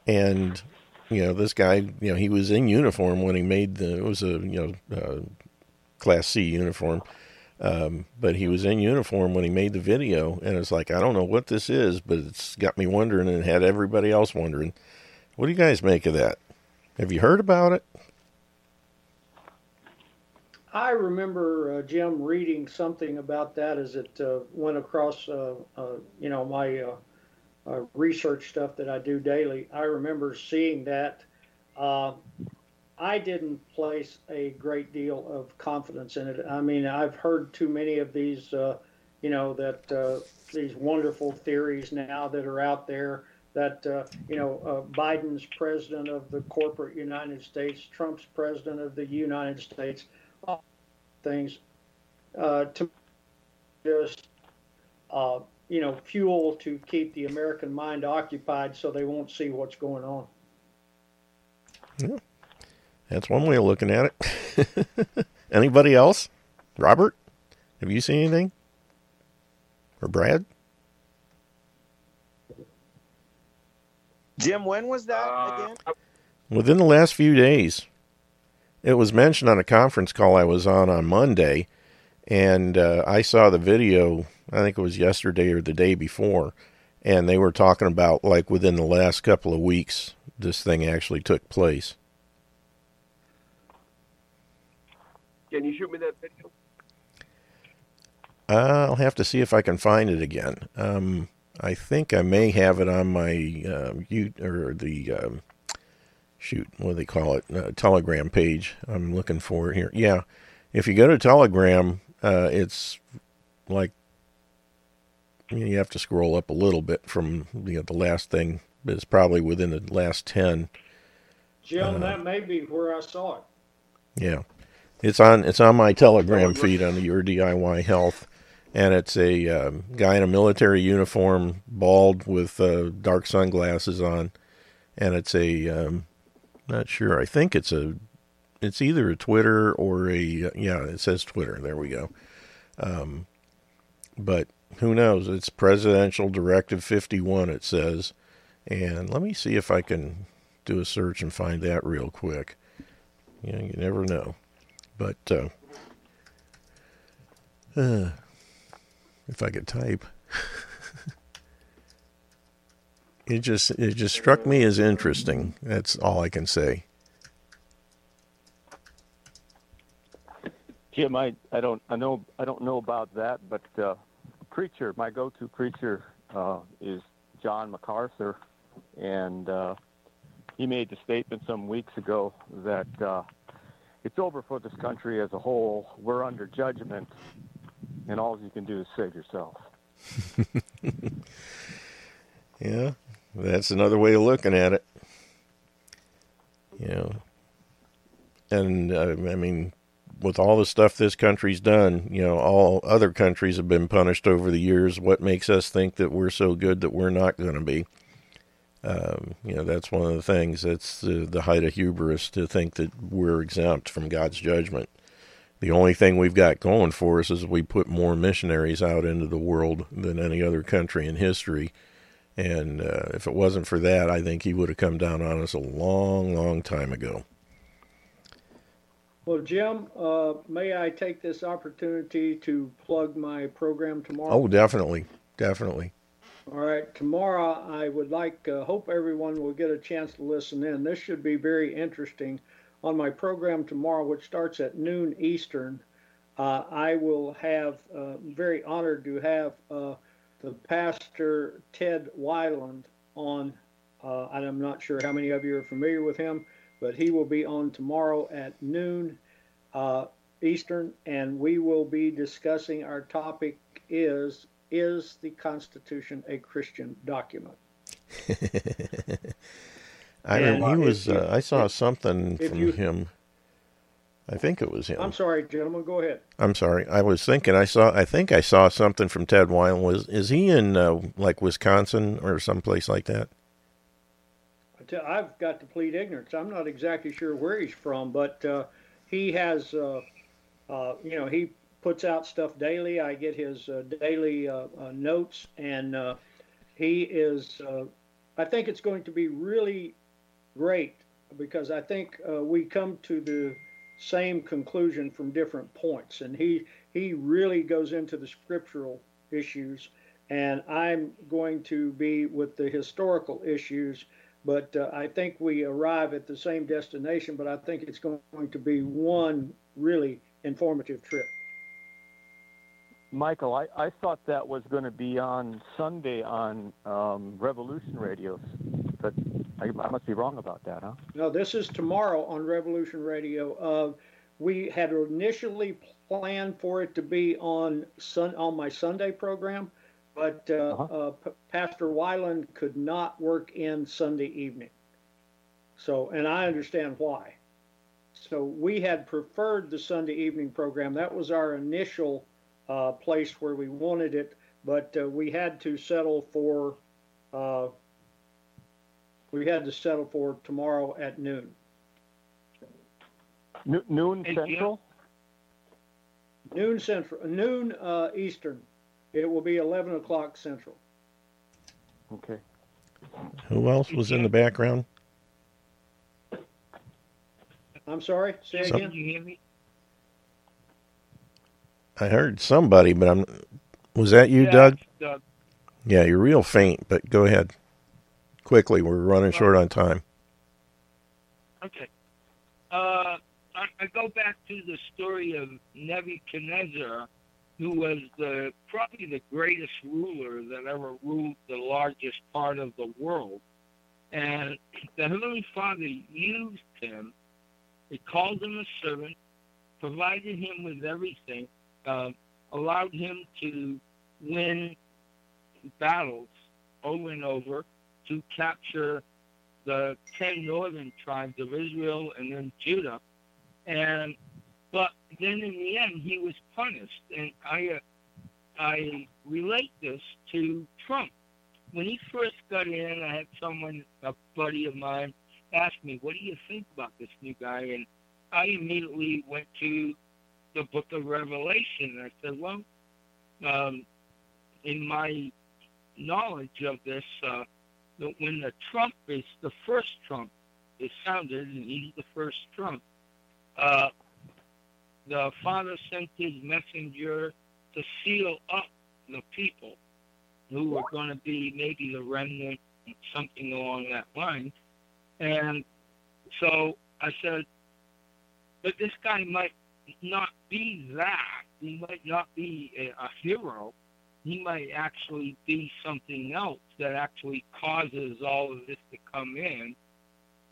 And you know, this guy, you know, he was in uniform when he made the, it was a, you know, uh, Class C uniform. Um, but he was in uniform when he made the video. And it's like, I don't know what this is, but it's got me wondering and had everybody else wondering. What do you guys make of that? Have you heard about it? I remember uh, Jim reading something about that as it uh, went across, uh, uh you know, my uh, uh, research stuff that I do daily. I remember seeing that. I didn't place a great deal of confidence in it. I mean, I've heard too many of these, you know, that these wonderful theories now that are out there that uh, you know uh, Biden's president of the corporate United States, Trump's president of the United States things uh, to just uh, you know fuel to keep the American mind occupied so they won't see what's going on. Yeah. That's one way of looking at it. Anybody else? Robert, have you seen anything? Or Brad? Jim, when was that Uh, again? Within the last few days. It was mentioned on a conference call I was on on Monday, and uh, I saw the video. I think it was yesterday or the day before, and they were talking about like within the last couple of weeks, this thing actually took place. Can you shoot me that video? I'll have to see if I can find it again. Um, I think I may have it on my uh, you or the um, shoot, what do they call it? Uh, Telegram page. I'm looking for it here. Yeah, if you go to Telegram, uh, it's like you, have to scroll up a little bit from you know, the last thing. But it's probably within the last ten. Jim, uh, that may be where I saw it. Yeah, it's on it's on my Telegram feed on your DIY Health, and it's a um, guy in a military uniform, bald with uh, dark sunglasses on, and it's a um, not sure. I think it's a, it's either a Twitter or a yeah. It says Twitter. There we go. Um, but who knows? It's Presidential Directive 51, it says. And let me see if I can do a search and find that real quick. You know, you never know. But uh, uh, if I could type, it just it just struck me as interesting. That's all I can say. Jim, I, I don't I know I don't know about that, but uh, preacher, my go-to preacher uh, is John MacArthur, and uh, he made the statement some weeks ago that uh, it's over for this country as a whole. We're under judgment, and all you can do is save yourself. yeah, that's another way of looking at it. You know, and uh, I mean, with all the stuff this country's done, you know, all other countries have been punished over the years. What makes us think that we're so good that we're not going to be? Um, you know, that's one of the things. That's the, the height of hubris to think that we're exempt from God's judgment. The only thing we've got going for us is we put more missionaries out into the world than any other country in history. And uh, if it wasn't for that, I think he would have come down on us a long, long time ago. Well, Jim, uh, may I take this opportunity to plug my program tomorrow? Oh, definitely, definitely. All right, tomorrow I would like, uh, hope everyone will get a chance to listen in. This should be very interesting. On my program tomorrow, which starts at noon Eastern, uh, I will have, uh, very honored to have uh, the pastor Ted Weiland on. Uh, and I'm not sure how many of you are familiar with him but he will be on tomorrow at noon uh, Eastern, and we will be discussing our topic is is the Constitution a Christian document? I and he was. You, uh, I saw if, something if from you, him. I think it was him. I'm sorry, gentlemen. Go ahead. I'm sorry. I was thinking. I saw. I think I saw something from Ted Weiland. Was is he in uh, like Wisconsin or someplace like that? I've got to plead ignorance. I'm not exactly sure where he's from, but uh, he has, uh, uh, you know, he puts out stuff daily. I get his uh, daily uh, uh, notes, and he is. I think it's going to be really great because I think we come to the same conclusion from different points, and he he really goes into the scriptural issues, and I'm going to be with the historical issues but uh, I think we arrive at the same destination, but I think it's going to be one really informative trip. Michael, I, I thought that was going to be on Sunday on um, Revolution Radio, but I, I, must be wrong about that, huh? No, this is tomorrow on Revolution Radio. Uh, we had initially planned for it to be on sun on my Sunday program, but uh, uh-huh. uh, P- Pastor Weiland could not work in Sunday evening. So, and I understand why. So we had preferred the Sunday evening program. That was our initial uh, place where we wanted it, but uh, we had to settle for uh, we had to settle for tomorrow at noon. noon Central. Noon Central. Noon uh, Eastern. It will be 11 o'clock Central. Okay. Who else was in the background? I'm sorry. Say Some, again. you hear me? I heard somebody, but I'm. Was that you, yeah, Doug? Doug? Yeah, you're real faint, but go ahead. Quickly, we're running short on time. Okay. Uh, I, I go back to the story of Nebuchadnezzar who was the probably the greatest ruler that ever ruled the largest part of the world. And the Heavenly Father used him. He called him a servant, provided him with everything, uh, allowed him to win battles over and over to capture the ten northern tribes of Israel and then Judah. And but then in the end, he was punished, and I uh, I relate this to Trump. When he first got in, I had someone, a buddy of mine, ask me, "What do you think about this new guy?" And I immediately went to the Book of Revelation. I said, "Well, um, in my knowledge of this, uh, when the Trump is the first Trump is sounded, and he's the first Trump, uh, the Father sent his messenger to seal up the people who are going to be maybe the remnant, something along that line. And so I said, but this guy might not be that. He might not be a, a hero. He might actually be something else that actually causes all of this to come in.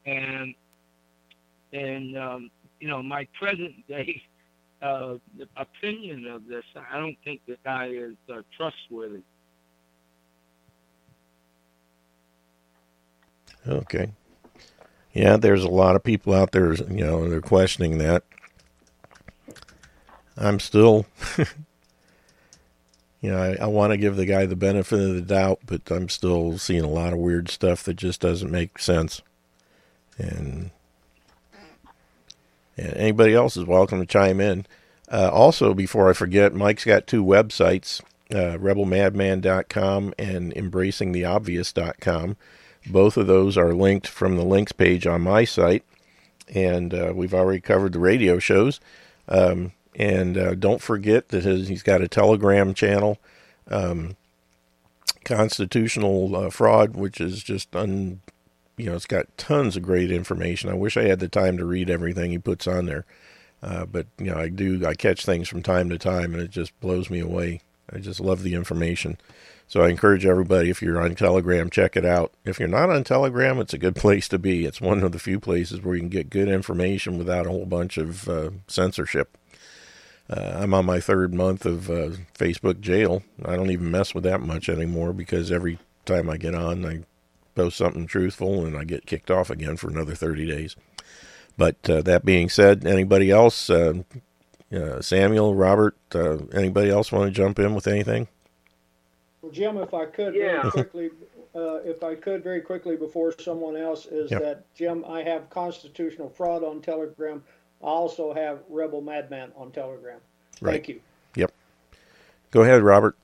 And and um, you know, my present day uh, opinion of this, I don't think the guy is uh, trustworthy. Okay. Yeah, there's a lot of people out there, you know, they're questioning that. I'm still, you know, I, I want to give the guy the benefit of the doubt, but I'm still seeing a lot of weird stuff that just doesn't make sense. And, and anybody else is welcome to chime in. Uh, also, before I forget, Mike's got two websites, uh, rebelmadman.com and embracingtheobvious.com. Both of those are linked from the links page on my site, and uh, we've already covered the radio shows. Um, and uh, don't forget that his, he's got a Telegram channel, um, Constitutional uh, Fraud, which is just un, you know, it's got tons of great information. I wish I had the time to read everything he puts on there, uh, but you know, I do. I catch things from time to time, and it just blows me away. I just love the information. So I encourage everybody, if you're on Telegram, check it out. If you're not on Telegram, it's a good place to be. It's one of the few places where you can get good information without a whole bunch of uh, censorship. Uh, I'm on my third month of uh, Facebook jail. I don't even mess with that much anymore because every time I get on, I post something truthful and I get kicked off again for another 30 days. But uh, that being said, anybody else, uh, uh, Samuel, Robert, uh, anybody else want to jump in with anything? Well, Jim, if I could Yeah. very quickly, uh, if I could very quickly before someone else, is Yep. that Jim, I have constitutional fraud on Telegram. I also have Rebel Madman on Telegram. Right. Thank you. Yep. Go ahead, Robert.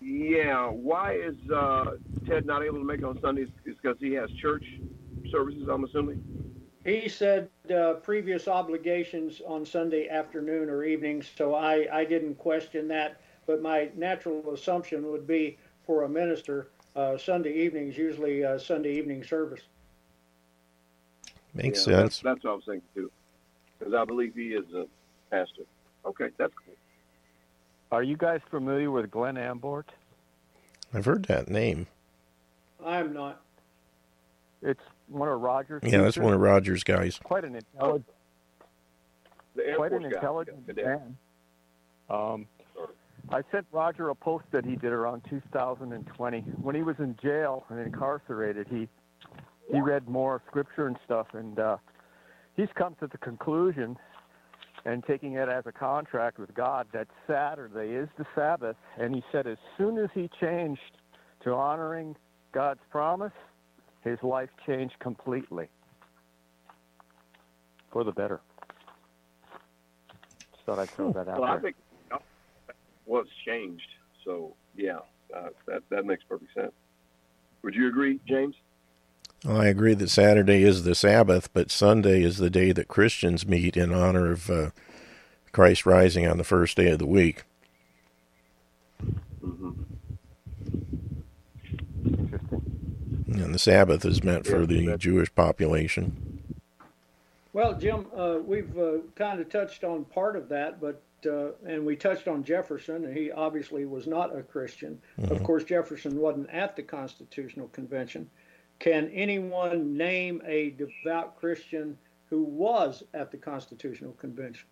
Yeah, why is uh, Ted not able to make it on Sundays? Is because he has church services, I'm assuming? He said uh, previous obligations on Sunday afternoon or evening, so I, I didn't question that. But my natural assumption would be for a minister, uh, Sunday evening is usually uh, Sunday evening service. Makes Yeah, sense. That's, that's what I was thinking too. Because I believe he is a pastor. Okay, that's cool. Are you guys familiar with Glenn Ambort? I've heard that name. I'm not. It's one of Roger's. Yeah, that's one of Roger's guys. Quite an intelligent, The Air quite an intelligent Yeah, today. man. Um, I sent Roger a post that he did around 2020 when he was in jail and incarcerated. He he read more scripture and stuff, and uh, he's come to the conclusion and taking it as a contract with God that Saturday is the Sabbath. And he said as soon as he changed to honoring God's promise, his life changed completely for the better. Just thought I'd throw that out Well, I there. think was changed. So yeah, uh, that that makes perfect sense. Would you agree, James? Well, I agree that Saturday is the Sabbath, but Sunday is the day that Christians meet in honor of uh, Christ rising on the first day of the week. Mm-hmm. And the Sabbath is meant for the Jewish population. Well, Jim, uh, we've uh, kind of touched on part of that, but uh, and we touched on Jefferson, and he obviously was not a Christian. Of course, Jefferson wasn't at the Constitutional Convention. Can anyone name a devout Christian who was at the Constitutional Convention?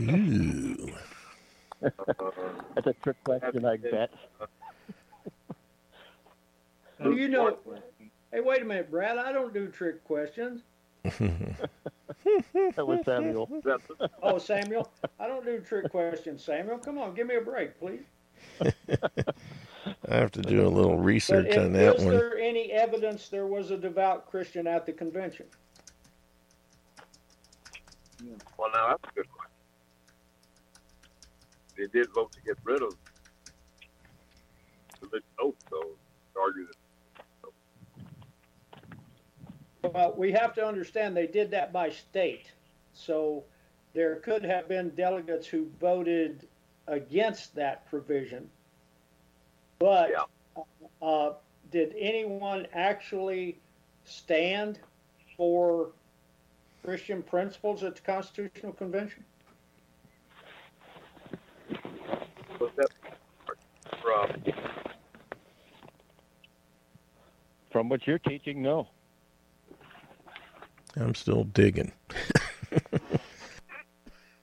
Ooh. That's a trick question, I bet. Well, you know, hey, wait a minute, Brad. I don't do trick questions. That was Samuel. Oh, Samuel, I don't do trick questions. Samuel, come on, give me a break, please. I have to do a little But research if, on that is one. Is there any evidence there was a devout Christian at the convention? well, now that's a good question. they did vote to get rid of the oath, so argue that Well, we have to understand they did that by state. So there could have been delegates who voted against that provision. But Yeah. uh, did anyone actually stand for Christian principles at the Constitutional Convention? from From what you're teaching, no. I'm still digging.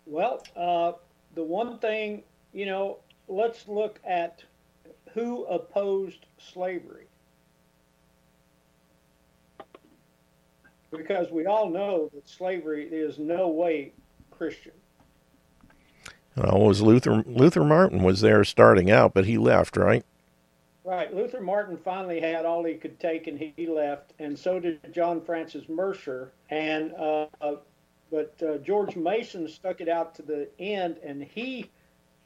Well, uh, the one thing, you know, let's look at who opposed slavery. Because we all know that slavery is no way Christian. Well, was Luther Luther Martin was there starting out, but he left, right? Right. Luther Martin finally had all he could take and he left, and so did John Francis Mercer. And uh, but uh, George Mason stuck it out to the end, and he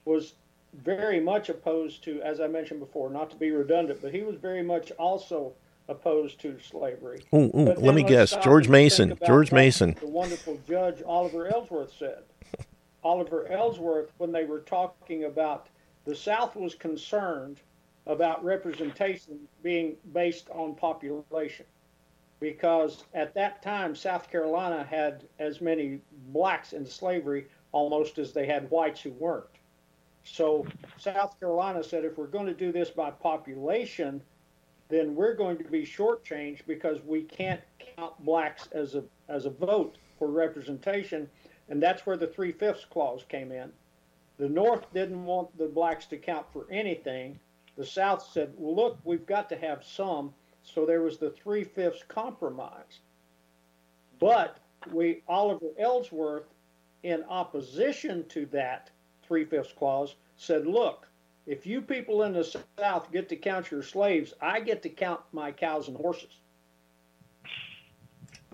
was very much opposed to, as I mentioned before, not to be redundant, but he was very much also opposed to slavery. Ooh, ooh, let me guess. George Mason. George Mason. The wonderful judge Oliver Ellsworth said. Oliver Ellsworth, when they were talking about the South was concerned about representation being based on population. Because at that time, South Carolina had as many blacks in slavery almost as they had whites who weren't. So South Carolina said if we're going to do this by population, then we're going to be shortchanged because we can't count blacks as a as a vote for representation, and that's where the three fifths clause came in. The North didn't want the blacks to count for anything. The South said, "Well, look, we've got to have some." So there was the three fifths compromise. But we Oliver Ellsworth, in opposition to that three fifths clause, said, "Look, if you people in the South get to count your slaves, I get to count my cows and horses."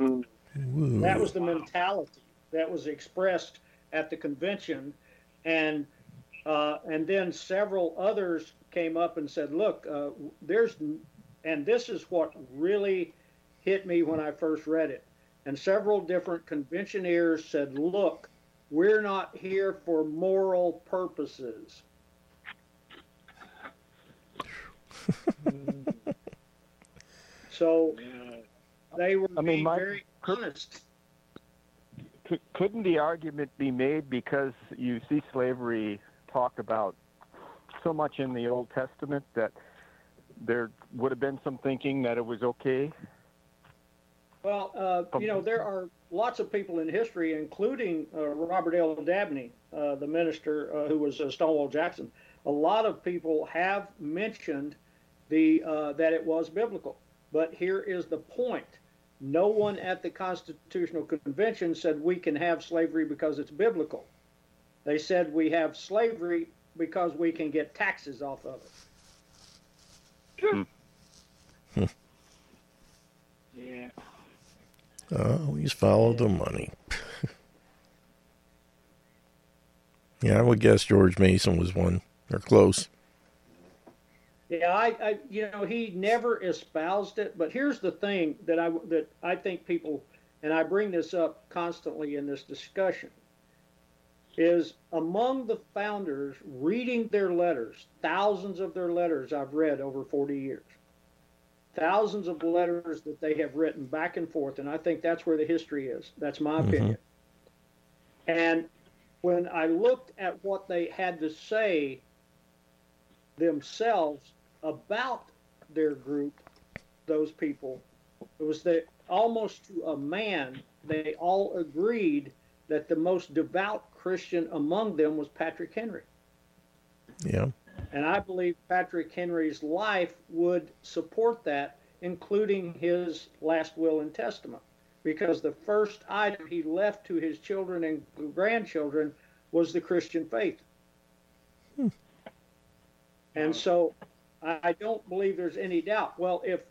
Ooh. That was the mentality that was expressed at the convention, and uh, and then several others came up and said, "Look, uh, there's," and this is what really hit me when I first read it. And several different conventioneers said, "Look, we're not here for moral purposes." so they were I mean, being my- very honest. Could, couldn't the argument be made because you see slavery talked about so much in the Old Testament that there would have been some thinking that it was okay? Well, uh, you know, there are lots of people in history, including uh, Robert L. Dabney, uh, the minister uh, who was uh, Stonewall Jackson. A lot of people have mentioned the uh, that it was biblical. But here is the point: no one at the Constitutional Convention said we can have slavery because it's biblical. They said we have slavery because we can get taxes off of it. Yeah. Oh, he's followed the money. yeah, I would guess George Mason was one. They're close. Yeah, I, I, you know, he never espoused it. But here's the thing that I that I think people, and I bring this up constantly in this discussion, is among the founders reading their letters, thousands of their letters I've read over 40 years, thousands of letters that they have written back and forth, and I think that's where the history is. That's my mm-hmm. opinion. And when I looked at what they had to say themselves about their group, those people, it was that almost to a man, they all agreed that the most devout Christian among them was Patrick Henry. Yeah. And I believe Patrick Henry's life would support that, including his last will and testament. Because the first item he left to his children and grandchildren was the Christian faith. Hmm. And so I don't believe there's any doubt. Well, if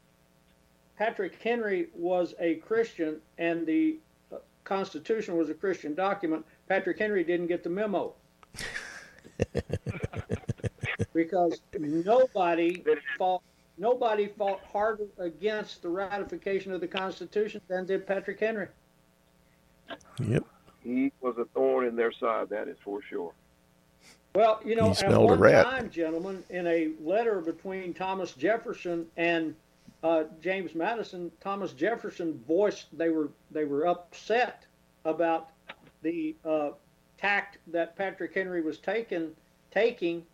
Patrick Henry was a Christian and the Constitution was a Christian document, Patrick Henry didn't get the memo. Because nobody fought nobody fought harder against the ratification of the Constitution than did Patrick Henry. Yep. He was a thorn in their side, that is for sure. Well, you know, at smelled a one rat. time, gentlemen, in a letter between Thomas Jefferson and uh, James Madison, Thomas Jefferson voiced they were they were upset about the uh, tact that Patrick Henry was taking taking,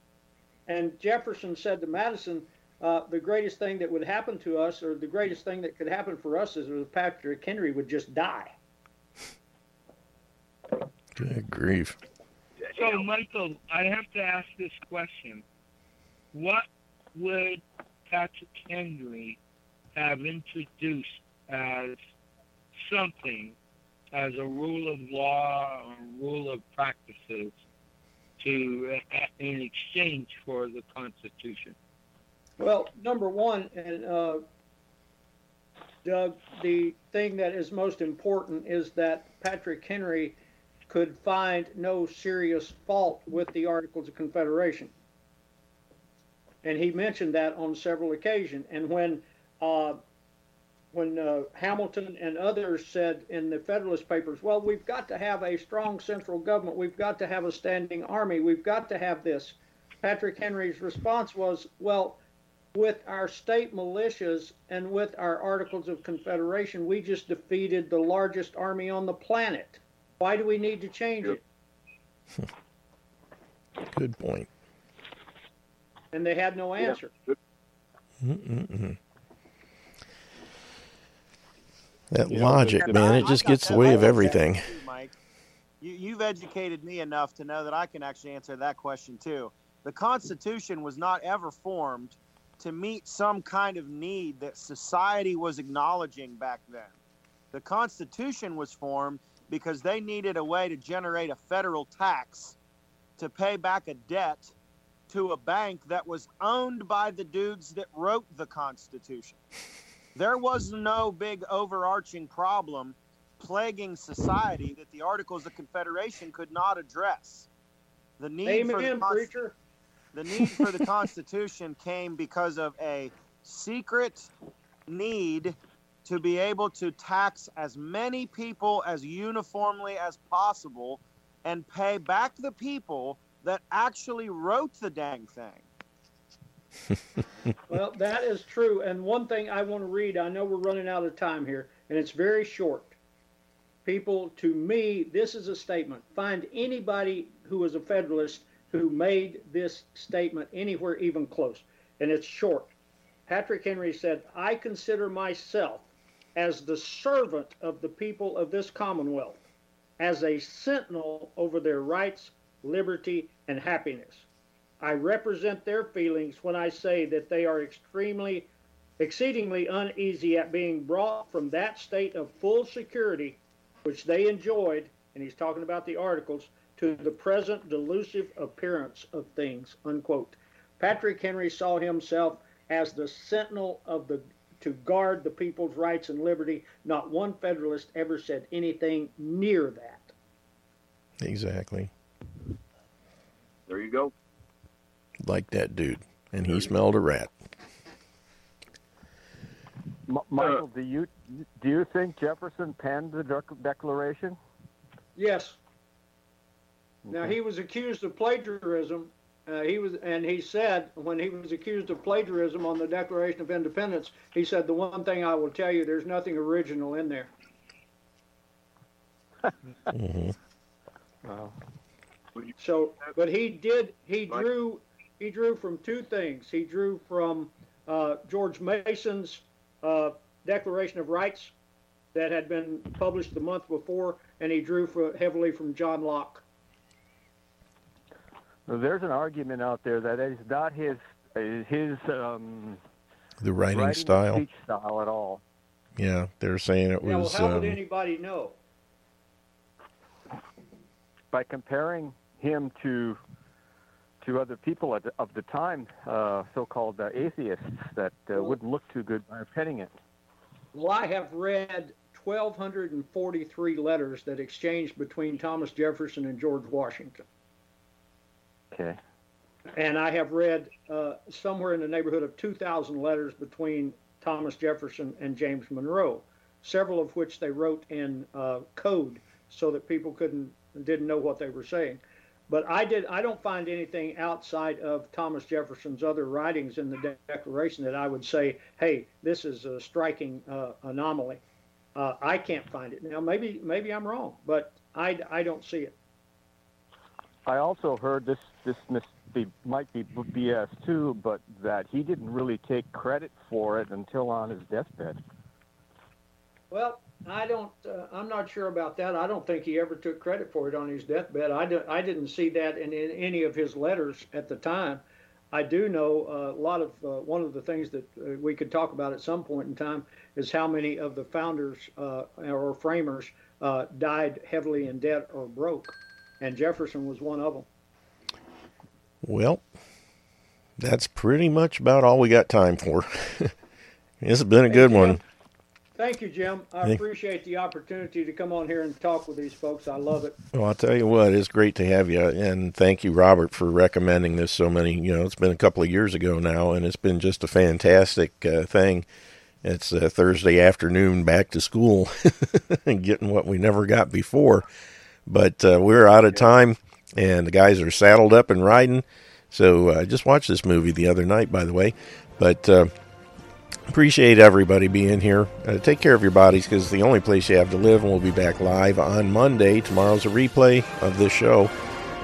and Jefferson said to Madison, uh, "The greatest thing that would happen to us, or the greatest thing that could happen for us, is if Patrick Henry would just die." Good grief. So, Michael, I have to ask this question. What would Patrick Henry have introduced as something, as a rule of law or rule of practices, to uh, in exchange for the Constitution? Well, number one, and uh, Doug, the thing that is most important is that Patrick Henry could find no serious fault with the Articles of Confederation. And he mentioned that on several occasions. And when uh, when uh, Hamilton and others said in the Federalist Papers, well, we've got to have a strong central government, we've got to have a standing army, we've got to have this. Patrick Henry's response was, well, with our state militias and with our Articles of Confederation, we just defeated the largest army on the planet. Why do we need to change it? Good point. And they had no answer. Mm-mm-mm. That You logic, man, it just gets the way of everything. too, Mike. You, you've educated me enough to know that I can actually answer that question too. The Constitution was not ever formed to meet some kind of need that society was acknowledging back then. The Constitution was formed because they needed a way to generate a federal tax to pay back a debt to a bank that was owned by the dudes that wrote the Constitution. There was no big overarching problem plaguing society that the Articles of Confederation could not address. The need for the preacher. the need for the Constitution came because of a secret need to be able to tax as many people as uniformly as possible and pay back the people that actually wrote the dang thing. Well, that is true. And one thing I want to read, I know we're running out of time here, and it's very short. People, to me, this is a statement. Find anybody who was a Federalist who made this statement anywhere even close. And it's short. Patrick Henry said, I consider myself as the servant of the people of this Commonwealth, as a sentinel over their rights, liberty, and happiness. I represent their feelings when I say that they are extremely, exceedingly uneasy at being brought from that state of full security which they enjoyed, and he's talking about the articles, to the present delusive appearance of things, unquote. Patrick Henry saw himself as the sentinel of the to guard the people's rights and liberty. Not one Federalist ever said anything near that. Exactly. There you go. Like that dude. And he smelled a rat. M- Michael, do you do you think Jefferson penned the Dec- Declaration? Yes. Now he was accused of plagiarism. Uh, he was, and he said when he was accused of plagiarism on the Declaration of Independence, he said the one thing I will tell you, there's nothing original in there. hmm Wow. So, but he did. He drew. He drew from two things. He drew from uh, George Mason's uh, Declaration of Rights that had been published the month before, and he drew for, heavily from John Locke. Well, there's an argument out there that it's not his uh, his um, The writing, writing style. style at all. Yeah, they're saying it Yeah, well, was. how would um, anybody know? By comparing him to to other people at the, of the time, uh, so-called uh, atheists that uh, wouldn't look too good by penning it. Well, I have read 1,243 letters that exchanged between Thomas Jefferson and George Washington. Okay. and I have read uh, somewhere in the neighborhood of 2,000 letters between Thomas Jefferson and James Monroe, several of which they wrote in uh, code so that people couldn't didn't know what they were saying. But I did I don't find anything outside of Thomas Jefferson's other writings in the Declaration that I would say, hey, this is a striking uh, anomaly. Uh, I can't find it now. Maybe maybe I'm wrong, but I, I don't see it. I also heard this this mis- be, might be BS too, but that he didn't really take credit for it until on his deathbed. Well, I don't. Uh, I'm not sure about that. I don't think he ever took credit for it on his deathbed. I, do, I didn't see that in, in any of his letters at the time. I do know uh, a lot of uh, one of the things that uh, we could talk about at some point in time is how many of the founders uh, or framers uh, died heavily in debt or broke, and Jefferson was one of them. Well, that's pretty much about all we got time for. has been a good one. Thank you, Jim. I appreciate the opportunity to come on here and talk with these folks. I love it. Well, I'll tell you what, it's great to have you. And thank you, Robert, for recommending this so many. You know, it's been a couple of years ago now, and it's been just a fantastic uh, thing. It's a Thursday afternoon back to school and getting what we never got before. But uh, we're out of time, and the guys are saddled up and riding. So I uh, just watched this movie the other night, by the way. But uh, appreciate everybody being here. Uh, take care of your bodies because it's the only place you have to live. And we'll be back live on Monday. Tomorrow's a replay of this show.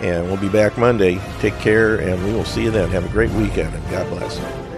And we'll be back Monday. Take care, and we will see you then. Have a great weekend, and God bless.